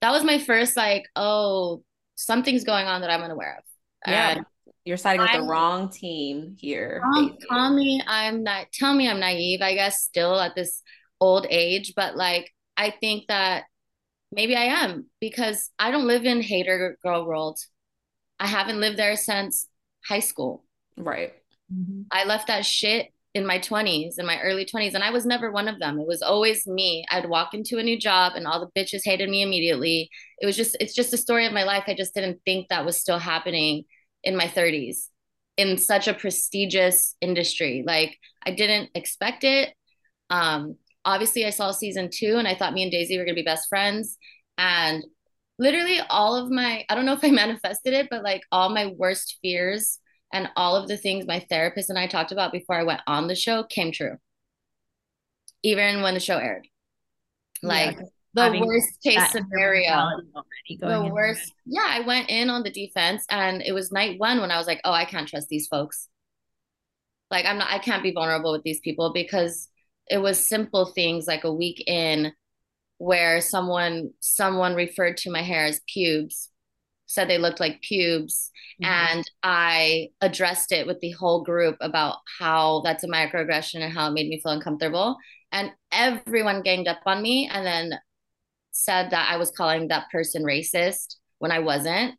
that was my first like, oh, something's going on that I'm unaware of. Yeah. And you're siding with I'm, the wrong team here. Tell me I'm not tell me I'm naive, I guess still at this old age, but like I think that maybe I am because I don't live in hater girl world. I haven't lived there since high school. Right. Mm-hmm. I left that shit in my 20s, in my early 20s, and I was never one of them. It was always me. I'd walk into a new job and all the bitches hated me immediately. It was just, it's just a story of my life. I just didn't think that was still happening in my 30s in such a prestigious industry. Like I didn't expect it. Um, obviously, I saw season two and I thought me and Daisy were going to be best friends. And literally, all of my, I don't know if I *laughs* manifested it, but like all my worst fears and all of the things my therapist and I talked about before I went on the show came true. Even when the show aired. Like yeah, the worst case scenario. The worst. Yeah, I went in on the defense and it was night one when I was like, oh, I can't trust these folks. Like I'm not I can't be vulnerable with these people because it was simple things like a week in where someone someone referred to my hair as pubes said they looked like pubes mm-hmm. and i addressed it with the whole group about how that's a microaggression and how it made me feel uncomfortable and everyone ganged up on me and then said that i was calling that person racist when i wasn't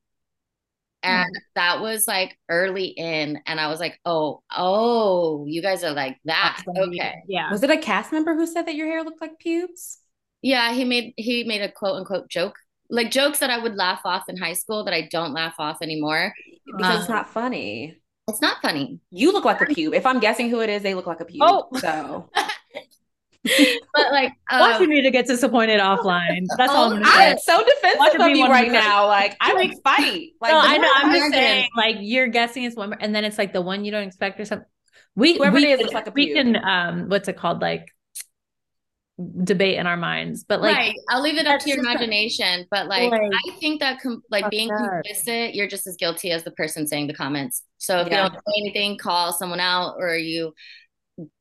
and mm-hmm. that was like early in and i was like oh oh you guys are like that. Okay. Yeah. Was it a cast member who said that your hair looked like pubes? Yeah he made he made a quote unquote joke like jokes that i would laugh off in high school that i don't laugh off anymore. Because um, it's not funny. It's not funny. You look like a pube. If i'm guessing who it is they look like a pube oh. so *laughs* *laughs* but like um, watching me to get disappointed offline. That's all I'm, I'm so defensive of you right now. Like I would fight. *laughs* Like no, I know. I'm just saying, like you're guessing it's one, and then it's like the one you don't expect or something. We whoever we, it is looks like a we can um what's it called like debate in our minds but like right. i'll leave it up to your imagination but like, like, i think that com- like being that. complicit you're just as guilty as the person saying the comments so if yeah. you don't say anything call someone out or you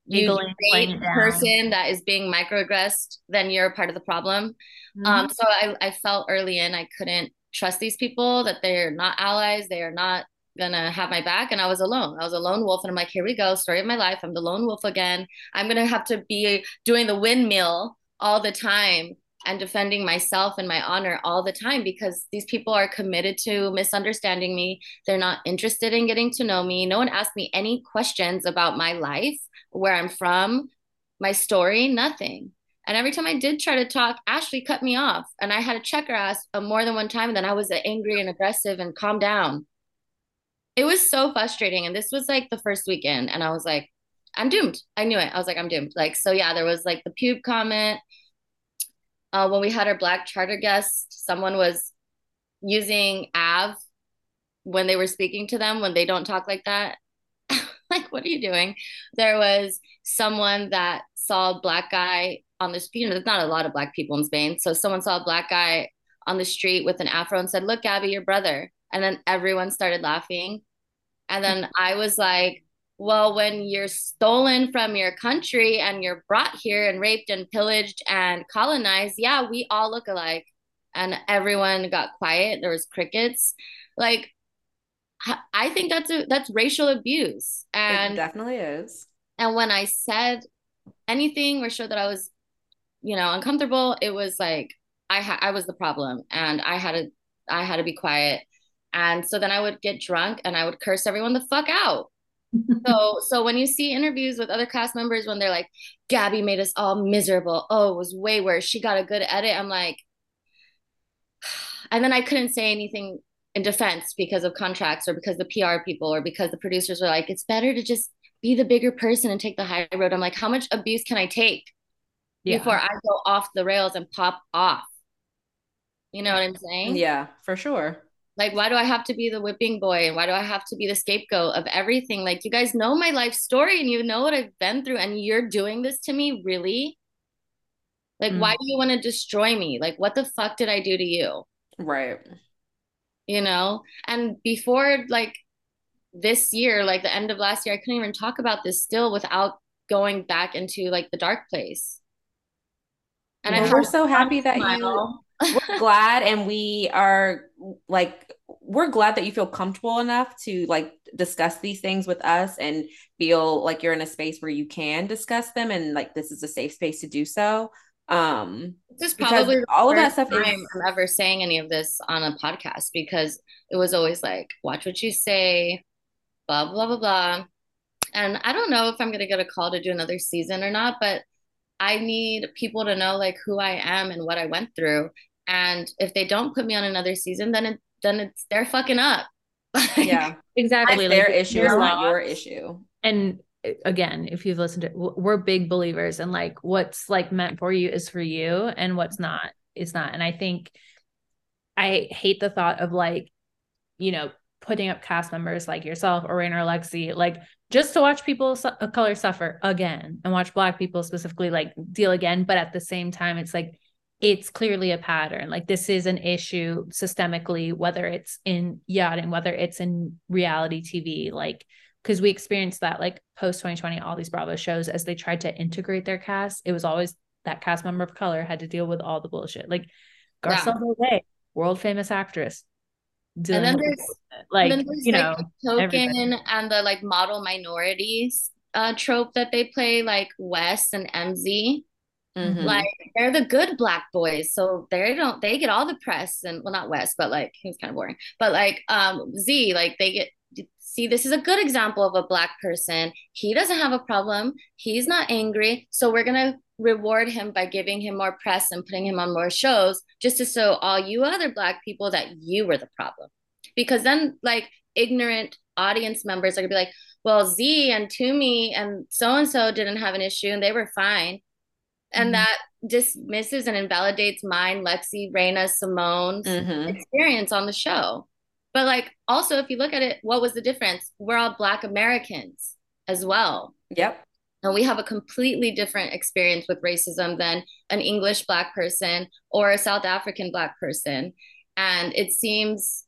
you date person that is being microaggressed, then you're part of the problem. Mm-hmm. Um, so I, I felt early in I couldn't trust these people, that they're not allies, they are not gonna have my back. And I was alone. I was a lone wolf. And I'm like, here we go, story of my life. I'm the lone wolf again. I'm gonna have to be doing the windmill all the time and defending myself and my honor all the time because these people are committed to misunderstanding me. They're not interested in getting to know me. No one asked me any questions about my life where I'm from, my story, nothing. And every time I did try to talk, Ashley cut me off. And I had to check her ass more than one time. And then I was angry and aggressive and calm down. It was so frustrating. And this was like the first weekend. And I was like, I'm doomed. I knew it. I was like, I'm doomed. Like, so yeah, there was like the pube comment. Uh, when we had our black charter guest, someone was using AAVE when they were speaking to them when they don't talk like that. *laughs* like, what are you doing? There was someone that saw a black guy on the street. There's not a lot of black people in Spain. So someone saw a black guy on the street with an afro and said, Look, Abby, your brother. And then everyone started laughing. And then I was like, well, when you're stolen from your country and you're brought here and raped and pillaged and colonized, yeah, we all look alike. And everyone got quiet. There was crickets. Like I think that's a that's racial abuse, and it definitely is. And when I said anything or showed that I was, you know, uncomfortable, it was like I ha- I was the problem, and I had to I had to be quiet. And so then I would get drunk and I would curse everyone the fuck out. So so when you see interviews with other cast members when they're like, Gabby made us all miserable. Oh, it was way worse. She got a good edit. I'm like, *sighs* and then I couldn't say anything in defense because of contracts or because the PR people or because the producers were like, it's better to just be the bigger person and take the high road. I'm like, how much abuse can I take yeah. before I go off the rails and pop off? You know what I'm saying? Yeah, for sure. Like, why do I have to be the whipping boy? And why do I have to be the scapegoat of everything? Like, you guys know my life story and you know what I've been through, and you're doing this to me, really? Like, mm. why do you want to destroy me? Like, what the fuck did I do to you? Right you know and before like this year like the end of last year i couldn't even talk about this still without going back into like the dark place and well, we're so happy that you we're glad and we are like we're glad that you feel comfortable enough to like discuss these things with us and feel like you're in a space where you can discuss them and like this is a safe space to do so um, this is probably all of that stuff. Is- I'm ever saying any of this on a podcast because it was always like, watch what you say, blah, blah, blah, blah. And I don't know if I'm going to get a call to do another season or not, but I need people to know like who I am and what I went through. And if they don't put me on another season, then it, then it's they're fucking up. *laughs* yeah, exactly. It's their issue, it's not your issue. And again, if you've listened to, we're big believers and like what's like meant for you is for you, and what's not is not. And I think I hate the thought of like, you know, putting up cast members like yourself or Rain or Lexi, like just to watch people of uh, color suffer again and watch Black people specifically like deal again. But at the same time, it's like it's clearly a pattern. Like this is an issue systemically, whether it's in yachting, whether it's in reality TV, like because we experienced that like post 2020, all these Bravo shows as they tried to integrate their cast, it was always that cast member of color had to deal with all the bullshit. Like Garcelle yeah. world famous actress, and then there's like then there's, you like, know token everything. and the like model minorities uh trope that they play like Wes and MZ. Mm-hmm. Like they're the good black boys, so they don't they get all the press and well not Wes, but like he's kind of boring. But like um Z, like they get see this is a good example of a black person. He doesn't have a problem. He's not angry, so we're gonna reward him by giving him more press and putting him on more shows just to show all you other black people that you were the problem because then like ignorant audience members are gonna be like well z and Tumi and so and so didn't have an issue and they were fine and mm-hmm. that dismisses and invalidates mine lexi Reina simone's mm-hmm. experience on the show but like also if you look at it what was the difference we're all black americans as well yep and we have a completely different experience with racism than an English Black person or a South African Black person. And it seems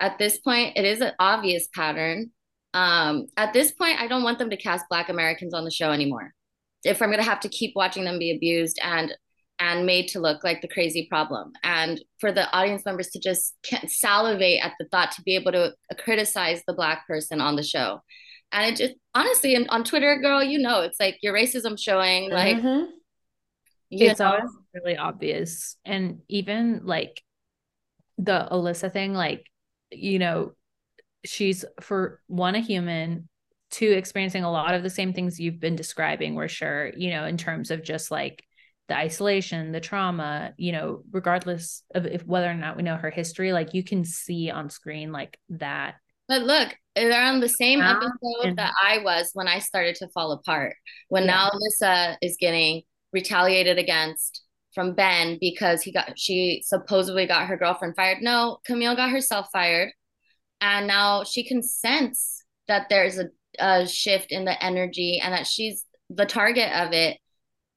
at this point, it is an obvious pattern. Um, at this point, I don't want them to cast Black Americans on the show anymore. If I'm going to have to keep watching them be abused and and made to look like the crazy problem, and for the audience members to just salivate at the thought to be able to criticize the Black person on the show, and it just honestly on Twitter, girl, you know, it's like your racism showing. Like mm-hmm. it's know. always really obvious, and even like the Alyssa thing, like you know, she's for one a human, two experiencing a lot of the same things you've been describing. We're sure, you know, in terms of just like the isolation, the trauma, you know, regardless of if whether or not we know her history, like you can see on screen like that but look, they're on the same episode that I was when I started to fall apart. When yeah. now Alyssa is getting retaliated against from Ben because he got she supposedly got her girlfriend fired. No, Camille got herself fired. And now she can sense that there's a, a shift in the energy and that she's the target of it.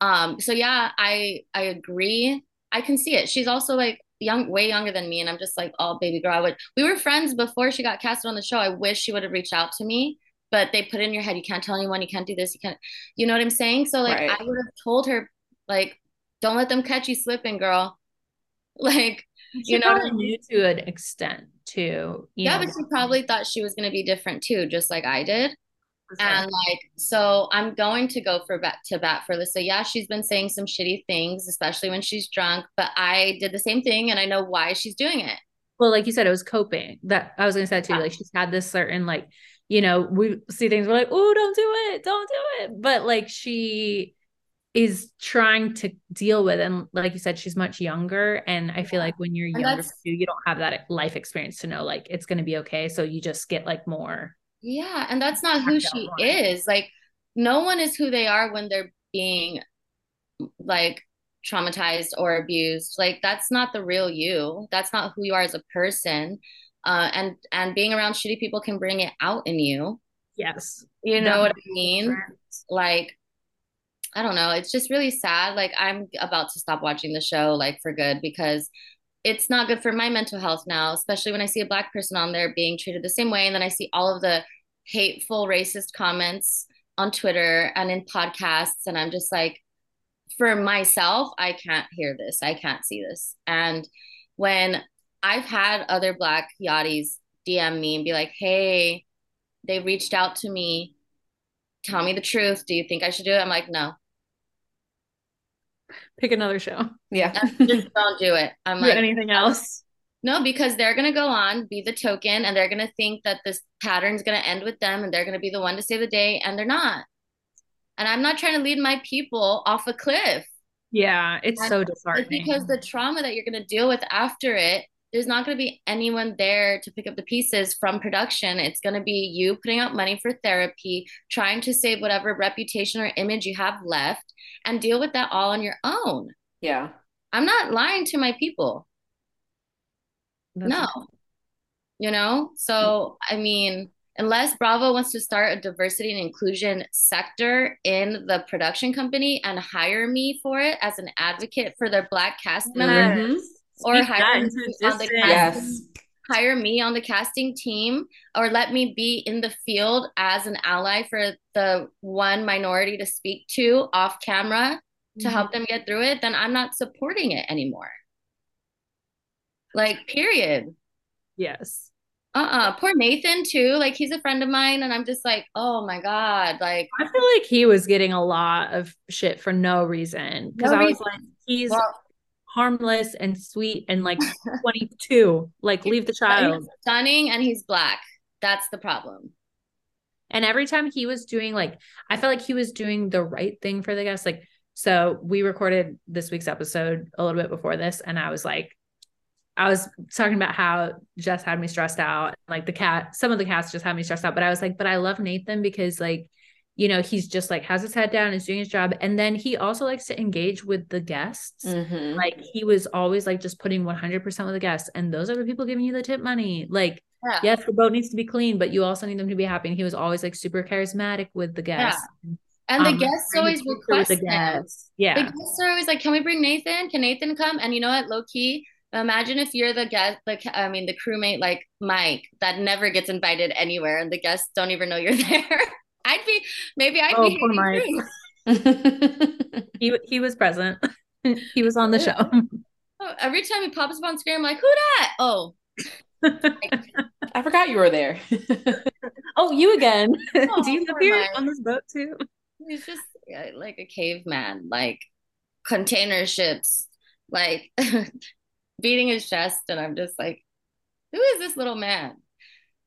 Um, so yeah, I I agree. I can see it. She's also like young, way younger than me, and I'm just like, oh, baby girl. I would. We were friends before she got casted on the show. I wish she would have reached out to me, but they put in your head, you can't tell anyone, you can't do this, you can't. You know what I'm saying? So like, right. I would have told her, like, don't let them catch you slipping, girl. *laughs* Like, she you know, knew to an extent too. yeah, know? but she probably thought she was going to be different too, just like I did. And like, so I'm going to go for bat to bat for Alyssa. Yeah, she's been saying some shitty things, especially when she's drunk, but I did the same thing and I know why she's doing it. Well, like you said, it was coping. That I was gonna say too. Yeah. Like she's had this certain like, you know, we see things, we're like, oh, don't do it, don't do it. But like she is trying to deal with and like you said she's much younger and i feel like when you're younger you don't have that life experience to know like it's going to be okay so you just get like more yeah, and that's not who she is. Like no one is who they are when they're being like traumatized or abused. Like that's not the real you. That's not who you are as a person. Uh, and and being around shitty people can bring it out in you. Yes. You know what I mean? Like I don't know. It's just really sad. Like I'm about to stop watching the show like for good because it's not good for my mental health now, especially when I see a black person on there being treated the same way and then I see all of the hateful racist comments on Twitter and in podcasts. And I'm just like, for myself, I can't hear this. I can't see this. And when I've had other black yachties DM me and be like, hey, they reached out to me. Tell me the truth. Do you think I should do it? I'm like, no. Pick another show. Yeah. *laughs* just don't do it. I'm like anything else. No, because they're going to go on, be the token, and they're going to think that this pattern's going to end with them and they're going to be the one to save the day, and they're not. And I'm not trying to lead my people off a cliff. Yeah, it's And so It's because the trauma that you're going to deal with after it, there's not going to be anyone there to pick up the pieces from production. It's going to be you putting out money for therapy, trying to save whatever reputation or image you have left, and deal with that all on your own. Yeah. I'm not lying to my people. That's- No. You know? So, I mean, unless Bravo wants to start a diversity and inclusion sector in the production company and hire me for it as an advocate for their black cast members, Mhm. Or hire me on the casting, Yes. hire me on the casting team, or let me be in the field as an ally for the one minority to speak to off camera to help mm-hmm. them get through it, then I'm not supporting it anymore. Like, period. Yes. Uh-uh. Poor Nathan too. Like he's a friend of mine, and I'm just like, oh my God. Like, I feel like he was getting a lot of shit for no reason. Because No I was like, he's well, harmless and sweet and like *laughs* 22. Like, leave the child. stunning and he's black. That's the problem. And every time he was doing like, I felt like he was doing the right thing for the guests. Like, so we recorded this week's episode a little bit before this, and I was like, I was talking about how Jess had me stressed out. Like the cat, some of the cast just had me stressed out, but I was like, but I love Nathan because like, you know, he's just like has his head down, is doing his job. And then he also likes to engage with the guests. Mhm. Like he was always like just putting 100% with the guests. And those are the people giving you the tip money. Like, Yeah. yes, the boat needs to be clean, but you also need them to be happy. And he was always like super charismatic with the guests. And the Um, guests always request the guests. Yeah. The guests are always like, "Can we bring Nathan? Can Nathan come?" And you know what, low key, imagine if you're the guest, like, I mean, the crewmate like Mike that never gets invited anywhere, and the guests don't even know you're *laughs* there. I'd be maybe I'd Oh, be poor hating Mike. *laughs* He he was present. *laughs* he was on the oh, show. Oh, Every time he pops up on screen, I'm like, "Who that?" Oh, *laughs* I forgot you were there. oh, you again. Oh, Do you live here on this boat too? he's just yeah, like a caveman, like container ships, like beating his chest, and I'm just like, "Who is this little man?"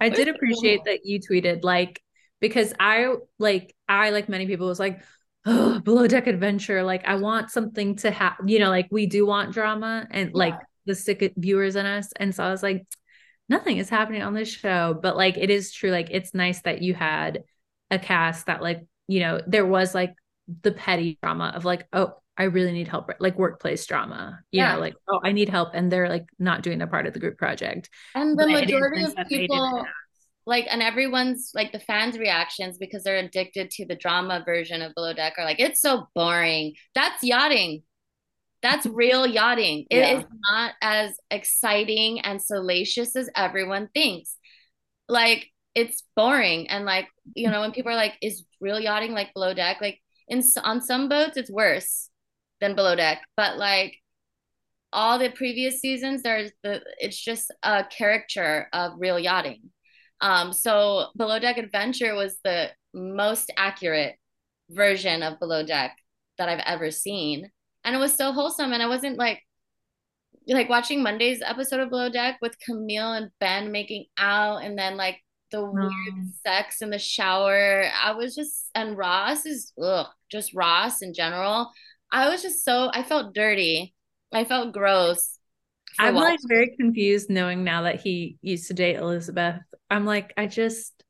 I What did appreciate that you tweeted like because I like I like many people was like oh below deck adventure like I want something to have you know like we do want drama and like the sick viewers in us and so I was like nothing is happening on this show but like it is true like it's nice that you had a cast that like you know there was like the petty drama of like oh I really need help like workplace drama you Yeah. know like oh I need help and they're like not doing their part of the group project And the But majority of that they did people. Like, and everyone's like the fans' reactions because they're addicted to the drama version of Below Deck are like, it's so boring. That's yachting. That's *laughs* real yachting. It Yeah. is not as exciting and salacious as everyone thinks. Like, it's boring. And like, you know, when people are like, is real yachting like Below Deck? Like, in on some boats, it's worse than Below Deck. But like, all the previous seasons there's the it's just a caricature of real yachting um so below deck adventure was the most accurate version of below deck that i've ever seen. And it was so wholesome. And i wasn't like like watching monday's episode of below deck with camille and ben making out and then like the weird Um, sex in the shower. I was just and ross is ugh, just ross in general. I was just so i felt dirty. I felt gross. I'm like very confused knowing now that he used to date Elizabeth. I'm like, I just,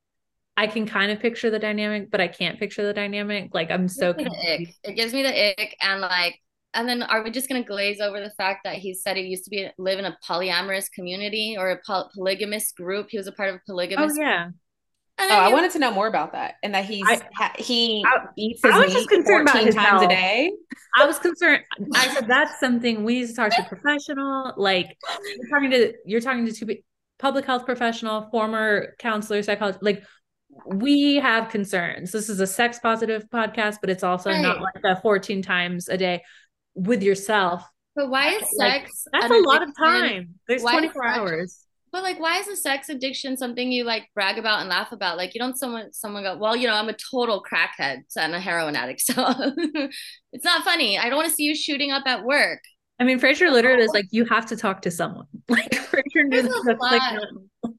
I can kind of picture the dynamic, but I can't picture the dynamic. Like, I'm so It gives me the confused. ick. It gives me the ick, and like, and then are we just gonna glaze over the fact that he said he used to be live in a polyamorous community or a poly- polygamous group? He was a part of a Oh, polygamous. yeah. And Oh, I wanted to know more about that, and that he's I- ha- he I- eats I his was just meat concerned about his times a day. I was concerned. I said, that's something we need to talk to a professional. Like, you're talking to, you're talking to two public health professional, former counselor, psychologist. Like, we have concerns. This is a sex positive podcast, but it's also not like a 14 times a day with yourself. But why is Like, sex? That's a lot of time. There's Why is 24 sex- hours. But like, why is a sex addiction something you like brag about and laugh about? Like, you don't someone someone go, well, you know, I'm a total crackhead and a heroin addict, *laughs* so it's not funny. I don't want to see you shooting up at work. I mean, Fraser literally is like, you have to talk to someone. *laughs* Like Fraser knew There's a that's like lot. not-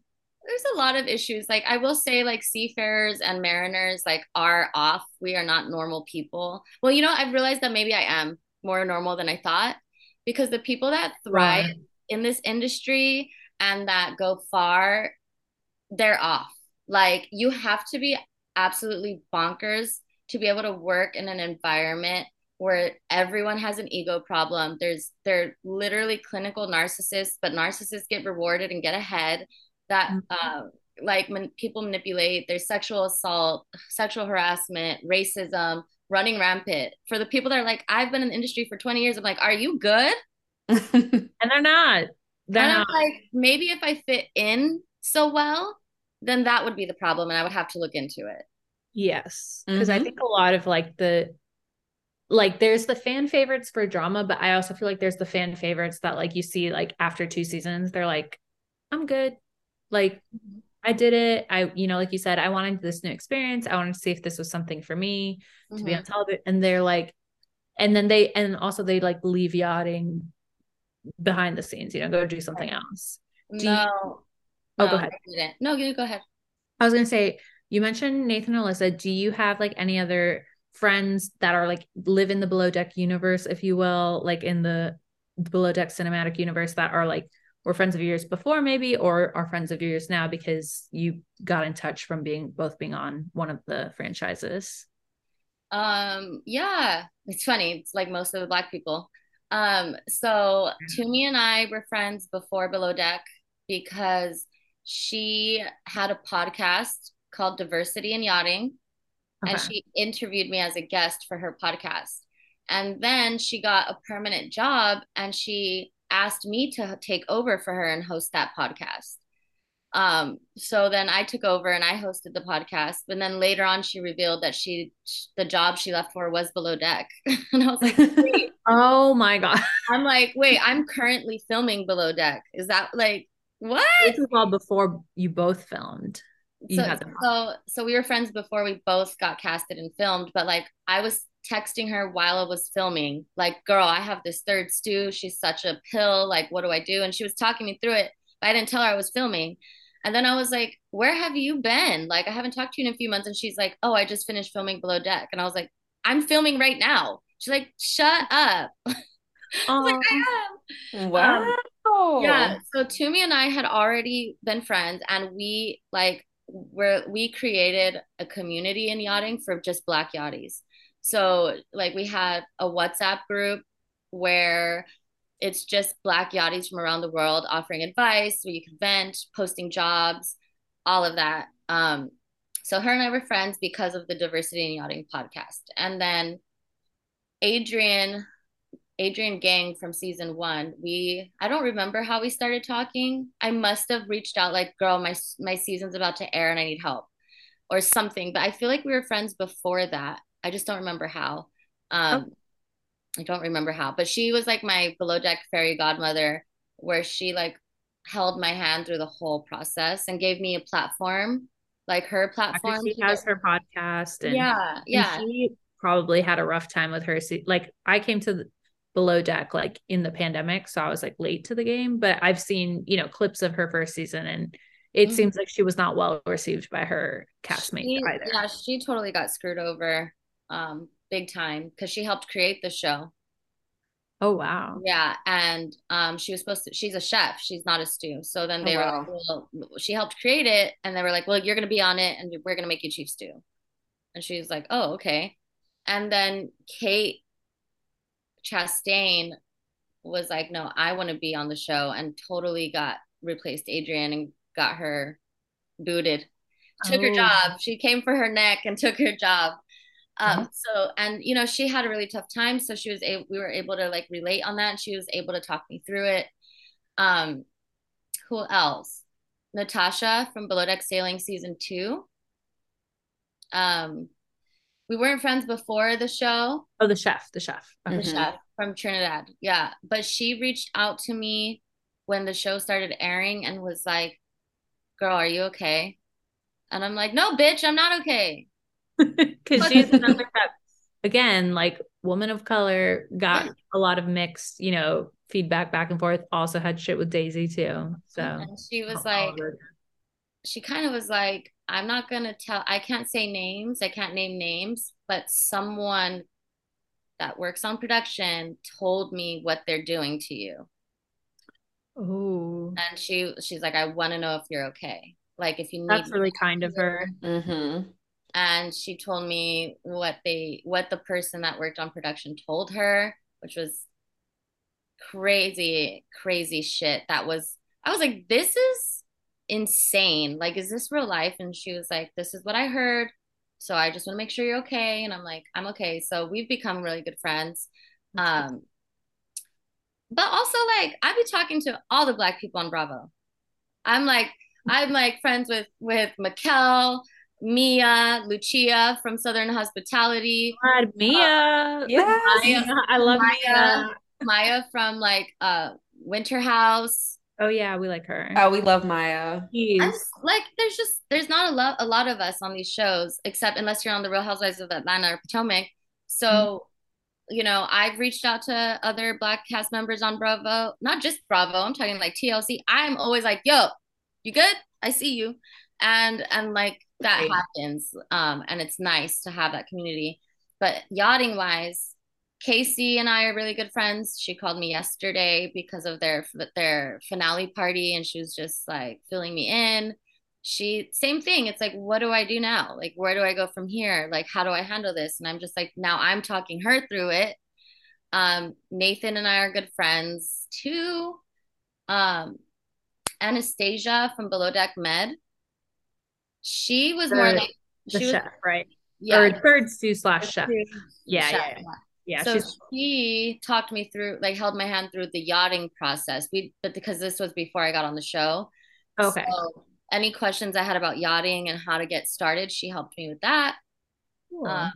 there's a lot of issues. Like I will say, like seafarers and mariners, like are off. We are not normal people. Well, you know, I've realized that maybe I am more normal than I thought because the people that thrive Right. in this industry and that go far, they're off. Like you have to be absolutely bonkers to be able to work in an environment where everyone has an ego problem. There's they're literally clinical narcissists, but narcissists get rewarded and get ahead. That uh, like when people manipulate, there's sexual assault, sexual harassment, racism running rampant. For the people that are like, I've been in the industry for 20 years, I'm like, are you good? *laughs* And they're not. They're and. I'm like, maybe if I fit in so well, then that would be the problem, and I would have to look into it. Yes. Because I Mhm. think a lot of like the like there's the fan favorites for drama, but I also feel like there's the fan favorites that like you see like after two seasons, they're like, I'm good. Like I did it. I, you know, like you said, I wanted this new experience. I wanted to see if this was something for me to be on television. And they're like, and then they and also they like leave yachting behind the scenes, you know, go do something else. Do you- No. Oh, No, go ahead. No, you go ahead. I was gonna say, you mentioned Nathan and Alyssa. Do you have like any other friends that are like live in the below deck universe, if you will, like in the below deck cinematic universe that are like were friends of yours before, maybe, or are friends of yours now because you got in touch from being both being on one of the franchises? Um, yeah, it's funny. It's like most of the black people. Um, so Tumi and I were friends before Below Deck because she had a podcast called Diversity in Yachting, and she interviewed me as a guest for her podcast. And then she got a permanent job and she asked me to take over for her and host that podcast. Um, so then I took over and I hosted the podcast. And then later on, she revealed that she, the job she left for was below deck. *laughs* and I was like, *laughs* Oh my god. I'm like, wait, I'm currently filming below deck. Is that like, what? This is all before you both filmed. You so, so so we were friends before we both got casted and filmed but like i was texting her while i was filming like girl i have this third stew she's such a pill like what do i do and she was talking me through it but i didn't tell her i was filming and then i was like where have you been like i haven't talked to you in a few months and she's like oh i just finished filming below deck and i was like i'm filming right now she's like shut up *laughs* was like, I am. wow. yeah. So Tumi and I had already been friends, and we like were we created a community in yachting for just black yachties. So like we had a WhatsApp group where it's just black yachties from around the world offering advice, where you can vent, posting jobs, all of that. Um, so her and I were friends because of the Diversity in Yachting podcast, and then Adrienne Adrienne Gang from season one, we I don't remember how we started talking. I must have reached out like, girl, my my season's about to air and I need help or something. But I feel like we were friends before that. I just don't remember how. Um I don't remember how. But she was like my below deck fairy godmother where she like held my hand through the whole process and gave me a platform, like her platform. She has her podcast and yeah, And yeah. she probably had a rough time with her. se- Like I came to the below deck like in the pandemic, so I was like late to the game. But I've seen you know clips of her first season, and it Mhm. seems like she was not well received by her castmates She- either. Yeah, she totally got screwed over um big time because she helped create the show. Oh wow. Yeah, and um she was supposed to she's a chef, she's not a stew. So then they Oh, were wow. like, well, she helped create it and they were like, "Well, you're going to be on it and we're going to make you chief stew." And she was like, "Oh, okay." And then Kate Chastain was like, "No, I want to be on the show," and totally got replaced Adrienne and got her booted. Took her Oh. job. She came for her neck and *laughs* took her job. Um, Uh-huh. so and you know, she had a really tough time, so she was able we were able to like relate on that and she was able to talk me through it. Um, who else? Natasha from Below Deck Sailing season two. Um, we weren't friends before the show, Oh, the chef, the chef. Okay. the Mhm. chef from Trinidad. Yeah. But she reached out to me when the show started airing and was like, Girl, are you okay? And I'm like, No, bitch, I'm not okay. *laughs* Because she's another chef. again, like woman of color, got yeah. a lot of mixed, you know, feedback back and forth. Also had shit with Daisy too. So and she was like, she kind of was like, I'm not gonna tell. I can't say names. I can't name names, but someone that works on production told me what they're doing to you. Oh. And she she's like, I want to know if you're okay. Like if you need. That's really kind of her. Mm-hmm. And she told me what they what the person that worked on production told her, which was crazy, crazy shit. That was I was like, this is insane. Like, is this real life? And she was like, This is what I heard. So I just want to make sure you're okay. And I'm like, I'm okay. So we've become really good friends. Um, but also like I'd be talking to all the black people on Bravo. I'm like, I'm like friends with with Mikel, Mia, Lucia from Southern Hospitality. God, Mia. Uh, yes. Maya, I love Maya, Mia. Maya from like uh Winter House. Oh yeah, we like her. Oh, we love Maya. like there's just there's not a lot a lot of us on these shows, except unless you're on the Real Housewives of Atlanta or Potomac. So, mm-hmm. you know, I've reached out to other black cast members on Bravo, not just Bravo. I'm talking like TLC. I'm always like, yo, you good? I see you. And and like that right. happens. Um, and it's nice to have that community. But yachting wise, Casey and I are really good friends. She called me yesterday because of their their finale party, and she was just like filling me in. She same thing. It's like, what do I do now? Like, where do I go from here? Like, how do I handle this? And I'm just like, now I'm talking her through it. Um, Nathan and I are good friends too. Um, Anastasia from Below Deck Med. She was more like the sous chef, was, right? Yeah, or third stew slash chef. Yeah, chef. yeah, yeah yeah so she talked me through like held my hand through the yachting process. We but because this was before i got on the show. Okay. So any questions i had about yachting and how to get started she helped me with that. Cool. um,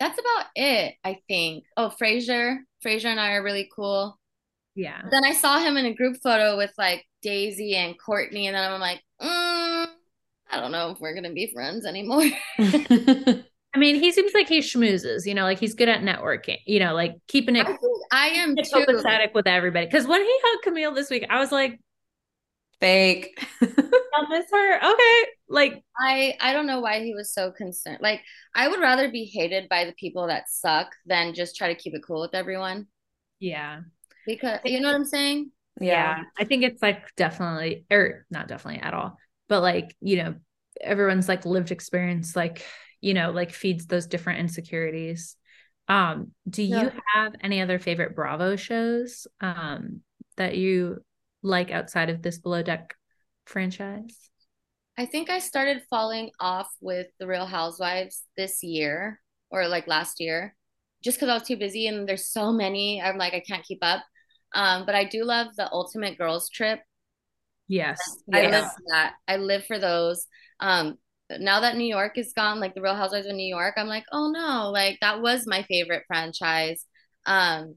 that's about it i think. Oh fraser fraser and i are really cool. Yeah. Then i saw him in a group photo with like daisy and courtney and then i'm like mm, i don't know if we're gonna be friends anymore *laughs* *laughs* *laughs* I mean, he seems like he schmoozes, you know, like he's good at networking, you know, like keeping it. I, I am copacetic with everybody. Because when he hugged Camille this week, I was like, fake. *laughs* I'll miss her. Okay, like I I don't know why he was so concerned. Like I would rather be hated by the people that suck than just try to keep it cool with everyone. Yeah, because you know *laughs* what I'm saying. Yeah. yeah, I think it's like definitely, or not definitely at all, but like you know, everyone's like lived experience, like you know, like feeds those different insecurities. Um, do yeah. you have any other favorite Bravo shows um that you like outside of this below deck franchise? I think I started falling off with the Real Housewives this year or like last year, just because I was too busy and there's so many. I'm like I can't keep up. Um, but I do love the Ultimate Girls Trip. Yes, I yes. live for that. I live for those. Um, now that New York is gone, like the Real Housewives of New York, I'm like, oh no, like that was my favorite franchise. Um,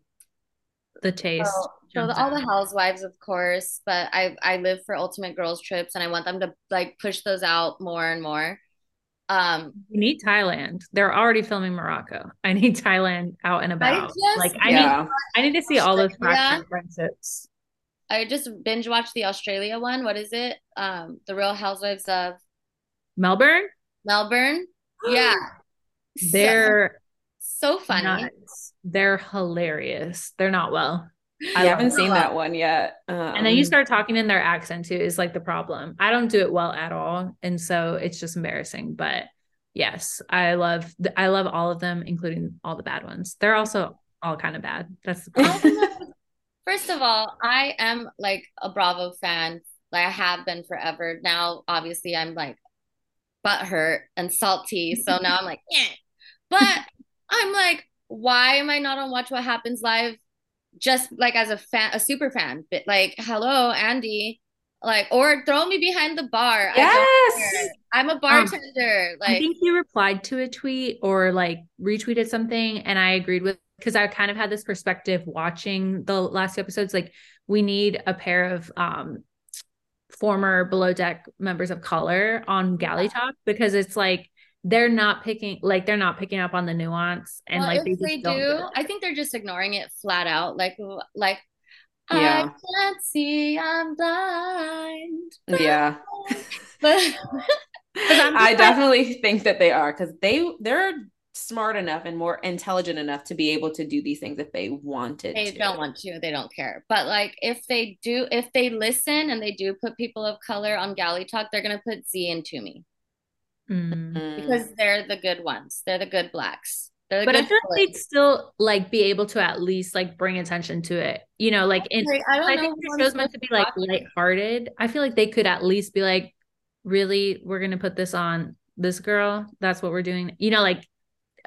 the taste. So, so the, all the housewives, of course, but I I live for Ultimate Girls trips, and I want them to like push those out more and more. Um, you need Thailand. They're already filming Morocco. I need Thailand out and about. I just, like I yeah. need I need to see all those friendships. I just binge watched the Australia one. What is it? Um, the Real Housewives of Melbourne? Melbourne. *gasps* Yeah. They're so, so funny. Nuts. They're hilarious. They're not well. I haven't seen that one yet. Um, and then you start talking in their accent too, is like the problem. I don't do it well at all. And so it's just embarrassing. But yes, I love I love all of them, including all the bad ones. They're also all kind of bad. That's the problem. First of all, I am like a Bravo fan. Like I have been forever. Now, obviously, I'm like butthurt and salty. So now I'm like, yeah. But *laughs* I'm like, why am I not on Watch What Happens Live? Just like as a fan, a super fan, but like, hello, Andy, like, or throw me behind the bar. Yes, I'm a um, bartender. Um, like, I think you replied to a tweet or like retweeted something, and I agreed with because I kind of had this perspective watching the last episodes. Like, we need a pair of um former below deck members of color on galley talk because it's like they're not picking like they're not picking up on the nuance and well, like if they, they do i think they're just ignoring it flat out like like yeah. i can't see i'm blind yeah. *laughs* *laughs* But i definitely think that they are because they they're smart enough and more intelligent enough to be able to do these things if they wanted they to. don't want to they don't care but like if they do if they listen and they do put people of color on galley talk they're going to put z and Tumi Mm. because they're the good ones they're the good blacks they're the But I feel like they'd still like be able to at least like bring attention to it. You know, like in Like, I don't I know think who the show's meant to be like watch. lighthearted. I feel like they could at least be like, really, we're gonna put this on this girl. That's what we're doing. You know, like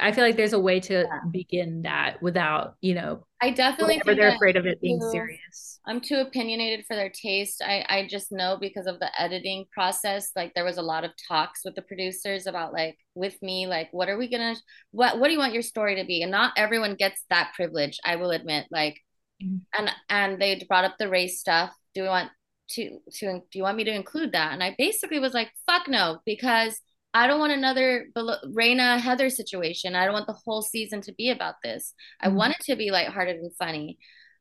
I feel like there's a way to Yeah. begin that without, you know, I definitely think they're afraid of it being too- serious. I'm too opinionated for their taste. I, I just know because of the editing process, like there was a lot of talks with the producers about like with me, like what are we gonna what what do you want your story to be? And not everyone gets that privilege, I will admit. Like Mhm. and and they brought up the race stuff. Do we want to to do you want me to include that? And I basically was like, fuck no, because I don't want another Raina Heather situation. I don't want the whole season to be about this. I Mhm. want it to be lighthearted and funny,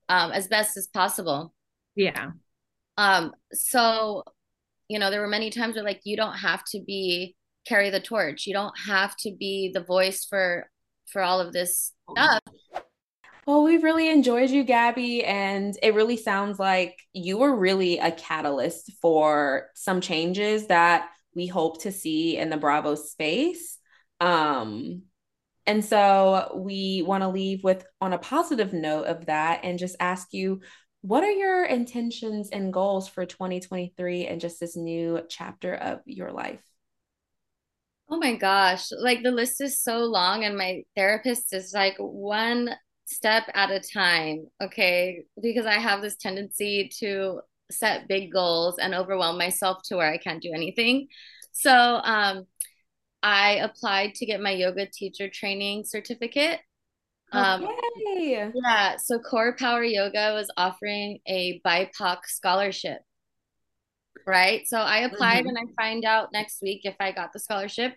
um, as best as possible. Yeah. Um, so, you know, there were many times where like you don't have to be carry the torch. You don't have to be the voice for for all of this stuff. Well, we've really enjoyed you, Gabby, and it really sounds like you were really a catalyst for some changes that we hope to see in the Bravo space. Um, and so we want to leave with on a positive note of that and just ask you, what are your intentions and goals for 2023 and just this new chapter of your life? Oh my gosh, like the list is so long, and my therapist is like one step at a time, okay? Because I have this tendency to set big goals and overwhelm myself to where I can't do anything. So, um, I applied to get my yoga teacher training certificate. Um, Okay. yeah, so Core Power Yoga was offering a BIPOC scholarship, right? So I applied Mhm. and I find out next week if I got the scholarship.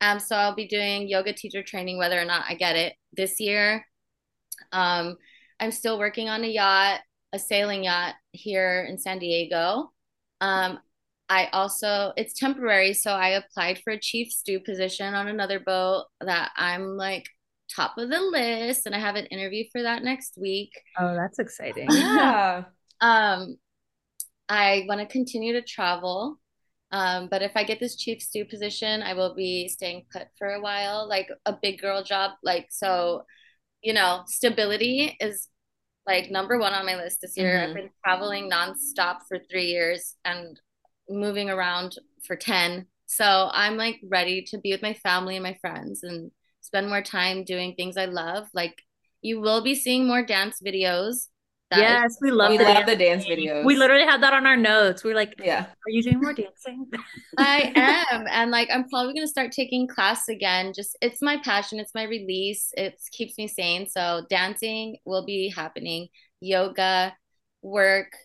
Um, so I'll be doing yoga teacher training whether or not I get it this year. Um, I'm still working on a yacht, a sailing yacht here in San Diego. Um, I also, it's temporary, so I applied for a chief stew position on another boat that I'm like top of the list, and I have an interview for that next week. Oh, that's exciting. Yeah. Um, I want to continue to travel. Um, but if I get this chief stew position, I will be staying put for a while, like a big girl job. Like, so, you know, stability is like number one on my list this year. Mhm. I've been traveling nonstop for three years and moving around for 10. So I'm like ready to be with my family and my friends and spend more time doing things I love. Like, you will be seeing more dance videos. That is- yes, we love We the love the dance. dance videos. We literally had that on our notes. We are like, Yeah. are you doing more dancing? *laughs* I am. And like, I'm probably going to start taking class again. Just, it's my passion, it's my release, it keeps me sane. So, dancing will be happening, yoga, work,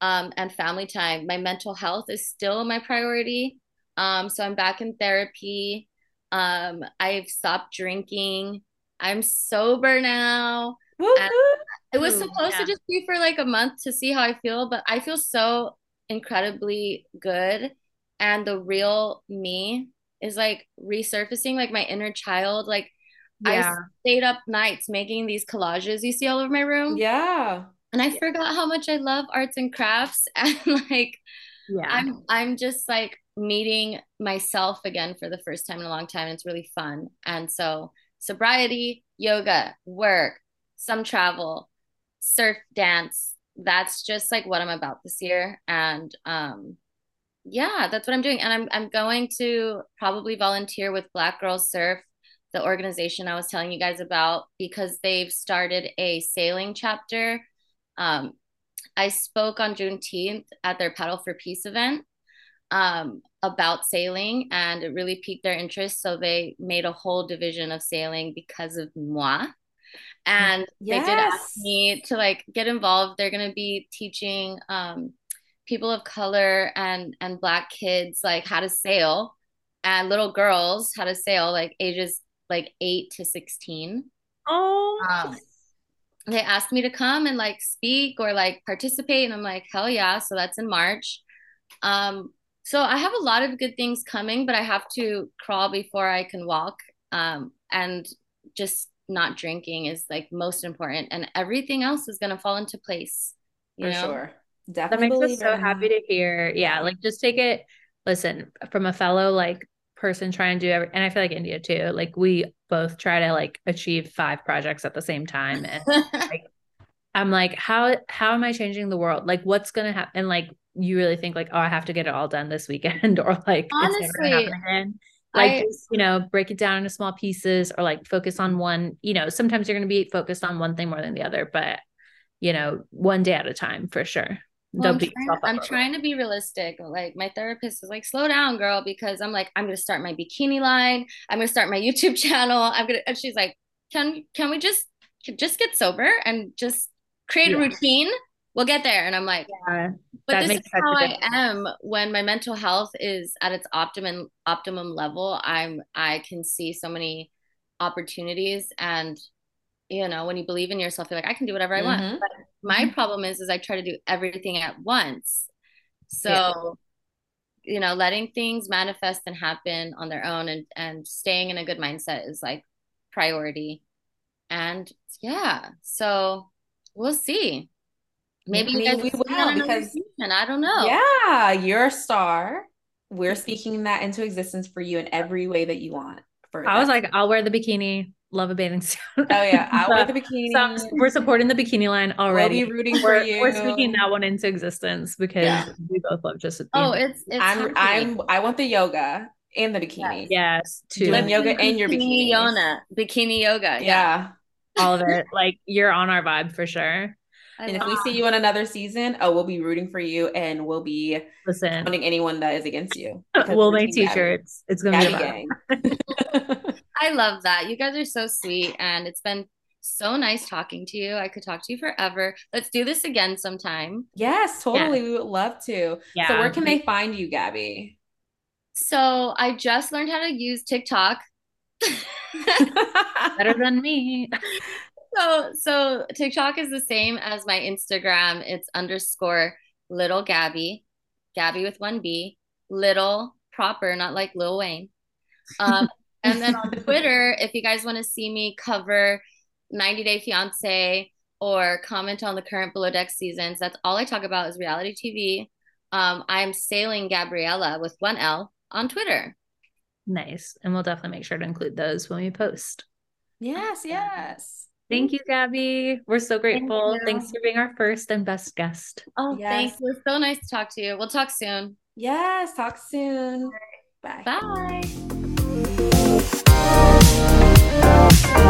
um, and family time. My mental health is still my priority. Um, so, I'm back in therapy. Um, I've stopped drinking. I'm sober now. It was mm-hmm. supposed yeah. to just be for like a month to see how I feel, but I feel so incredibly good. And the real me is like resurfacing, like my inner child. Like Yeah. I stayed up nights making these collages you see all over my room. Yeah. And I forgot how much I love arts and crafts. *laughs* And like Yeah. I'm I'm just like meeting myself again for the first time in a long time. And it's really fun. And so sobriety, yoga, work, some travel, surf, dance. That's just like what I'm about this year. And um yeah, that's what I'm doing. And I'm I'm going to probably volunteer with Black Girls Surf, the organization I was telling you guys about, because they've started a sailing chapter. Um, I spoke on Juneteenth at their Paddle for Peace event um, about sailing, and it really piqued their interest. So they made a whole division of sailing because of moi. And they did ask Yes. me to like get involved. They're going to be teaching um, people of color and and black kids like how to sail and little girls how to sail, like ages like eight to 16. Oh. Um, they asked me to come and like speak or like participate. And I'm like, hell yeah. So that's in March. Um, so I have a lot of good things coming, but I have to crawl before I can walk. Um, and just not drinking is like most important, and everything else is gonna fall into place. For know? sure. Definitely. That makes us so happy to hear. Yeah, like just take it. Listen, from a fellow like person trying to do every, and I feel like India too. Like we both try to like achieve five projects at the same time, and *laughs* like I'm like, how how am I changing the world? Like, what's gonna happen? And like, you really think like, oh, I have to get it all done this weekend, *laughs* or like, honestly, it's never happen again like I, just, you know break it down into small pieces or like focus on one you know sometimes you're going to be focused on one thing more than the other but you know one day at a time for sure well, I'm, trying, I'm trying to be realistic. Like my therapist is like, slow down, girl, because I'm like, I'm gonna start my bikini line. I'm gonna start my YouTube *laughs* channel. I'm gonna and she's like, Can can we just just get sober and just create yeah. a routine? We'll get there. And I'm like, yeah but this is how I am when my mental health is at its optimum optimum level. I'm I can see so many opportunities and you know when you believe in yourself you're like I can do whatever I mm-hmm. want. But my mm-hmm. problem is is I try to do everything at once. So yeah. you know letting things manifest and happen on their own and and staying in a good mindset is like priority. And yeah, so we'll see. Maybe you guys we will because season. I don't know. Yeah, you're a star. We're speaking that into existence for you in every way that you want. For I was like, I'll wear the bikini. Love a bathing suit. Oh yeah, I'll so, wear the *laughs* bikini. So we're supporting the bikini line already. We'll be rooting we're, for you. We're speaking that one into existence because yeah. we both love just. Oh, it's, it's I'm I'm I want the yoga and the bikini. Yes, too. Doing yoga and your bikini. Yoga, bikini yoga. Yeah. yeah. All of it. Like you're on our vibe for sure and if we see you in another season, oh, we'll be rooting for you and we'll be listen pounding anyone that is against you. *laughs* We'll make t-shirts. It's gonna be a gang. *laughs* *laughs* I love that. You guys are so sweet and it's been so nice talking to you. I could talk to you forever. Let's do this again sometime. Yes, totally. Yeah. We would love to. Yeah. So where can they find you, Gabby? So I just learned how to use TikTok. Better than me so so TikTok is the same as my Instagram. It's underscore little Gabby, Gabby with one B, little proper, not like Lil Wayne. Um, *laughs* and then on Twitter, if you guys want to see me cover 90 Day Fiance or comment on the current Below Deck seasons, that's all I talk about is reality TV. Um, I'm sailing Gabriella with one L on Twitter. Nice. And we'll definitely make sure to include those when we post. Yes, yes. Thank you, Gabby. We're so grateful. Thank Thanks for being our first and best guest. Oh, yes. thanks. It was so nice to talk to you. We'll talk soon. Yes, talk soon. Bye. Bye. Bye.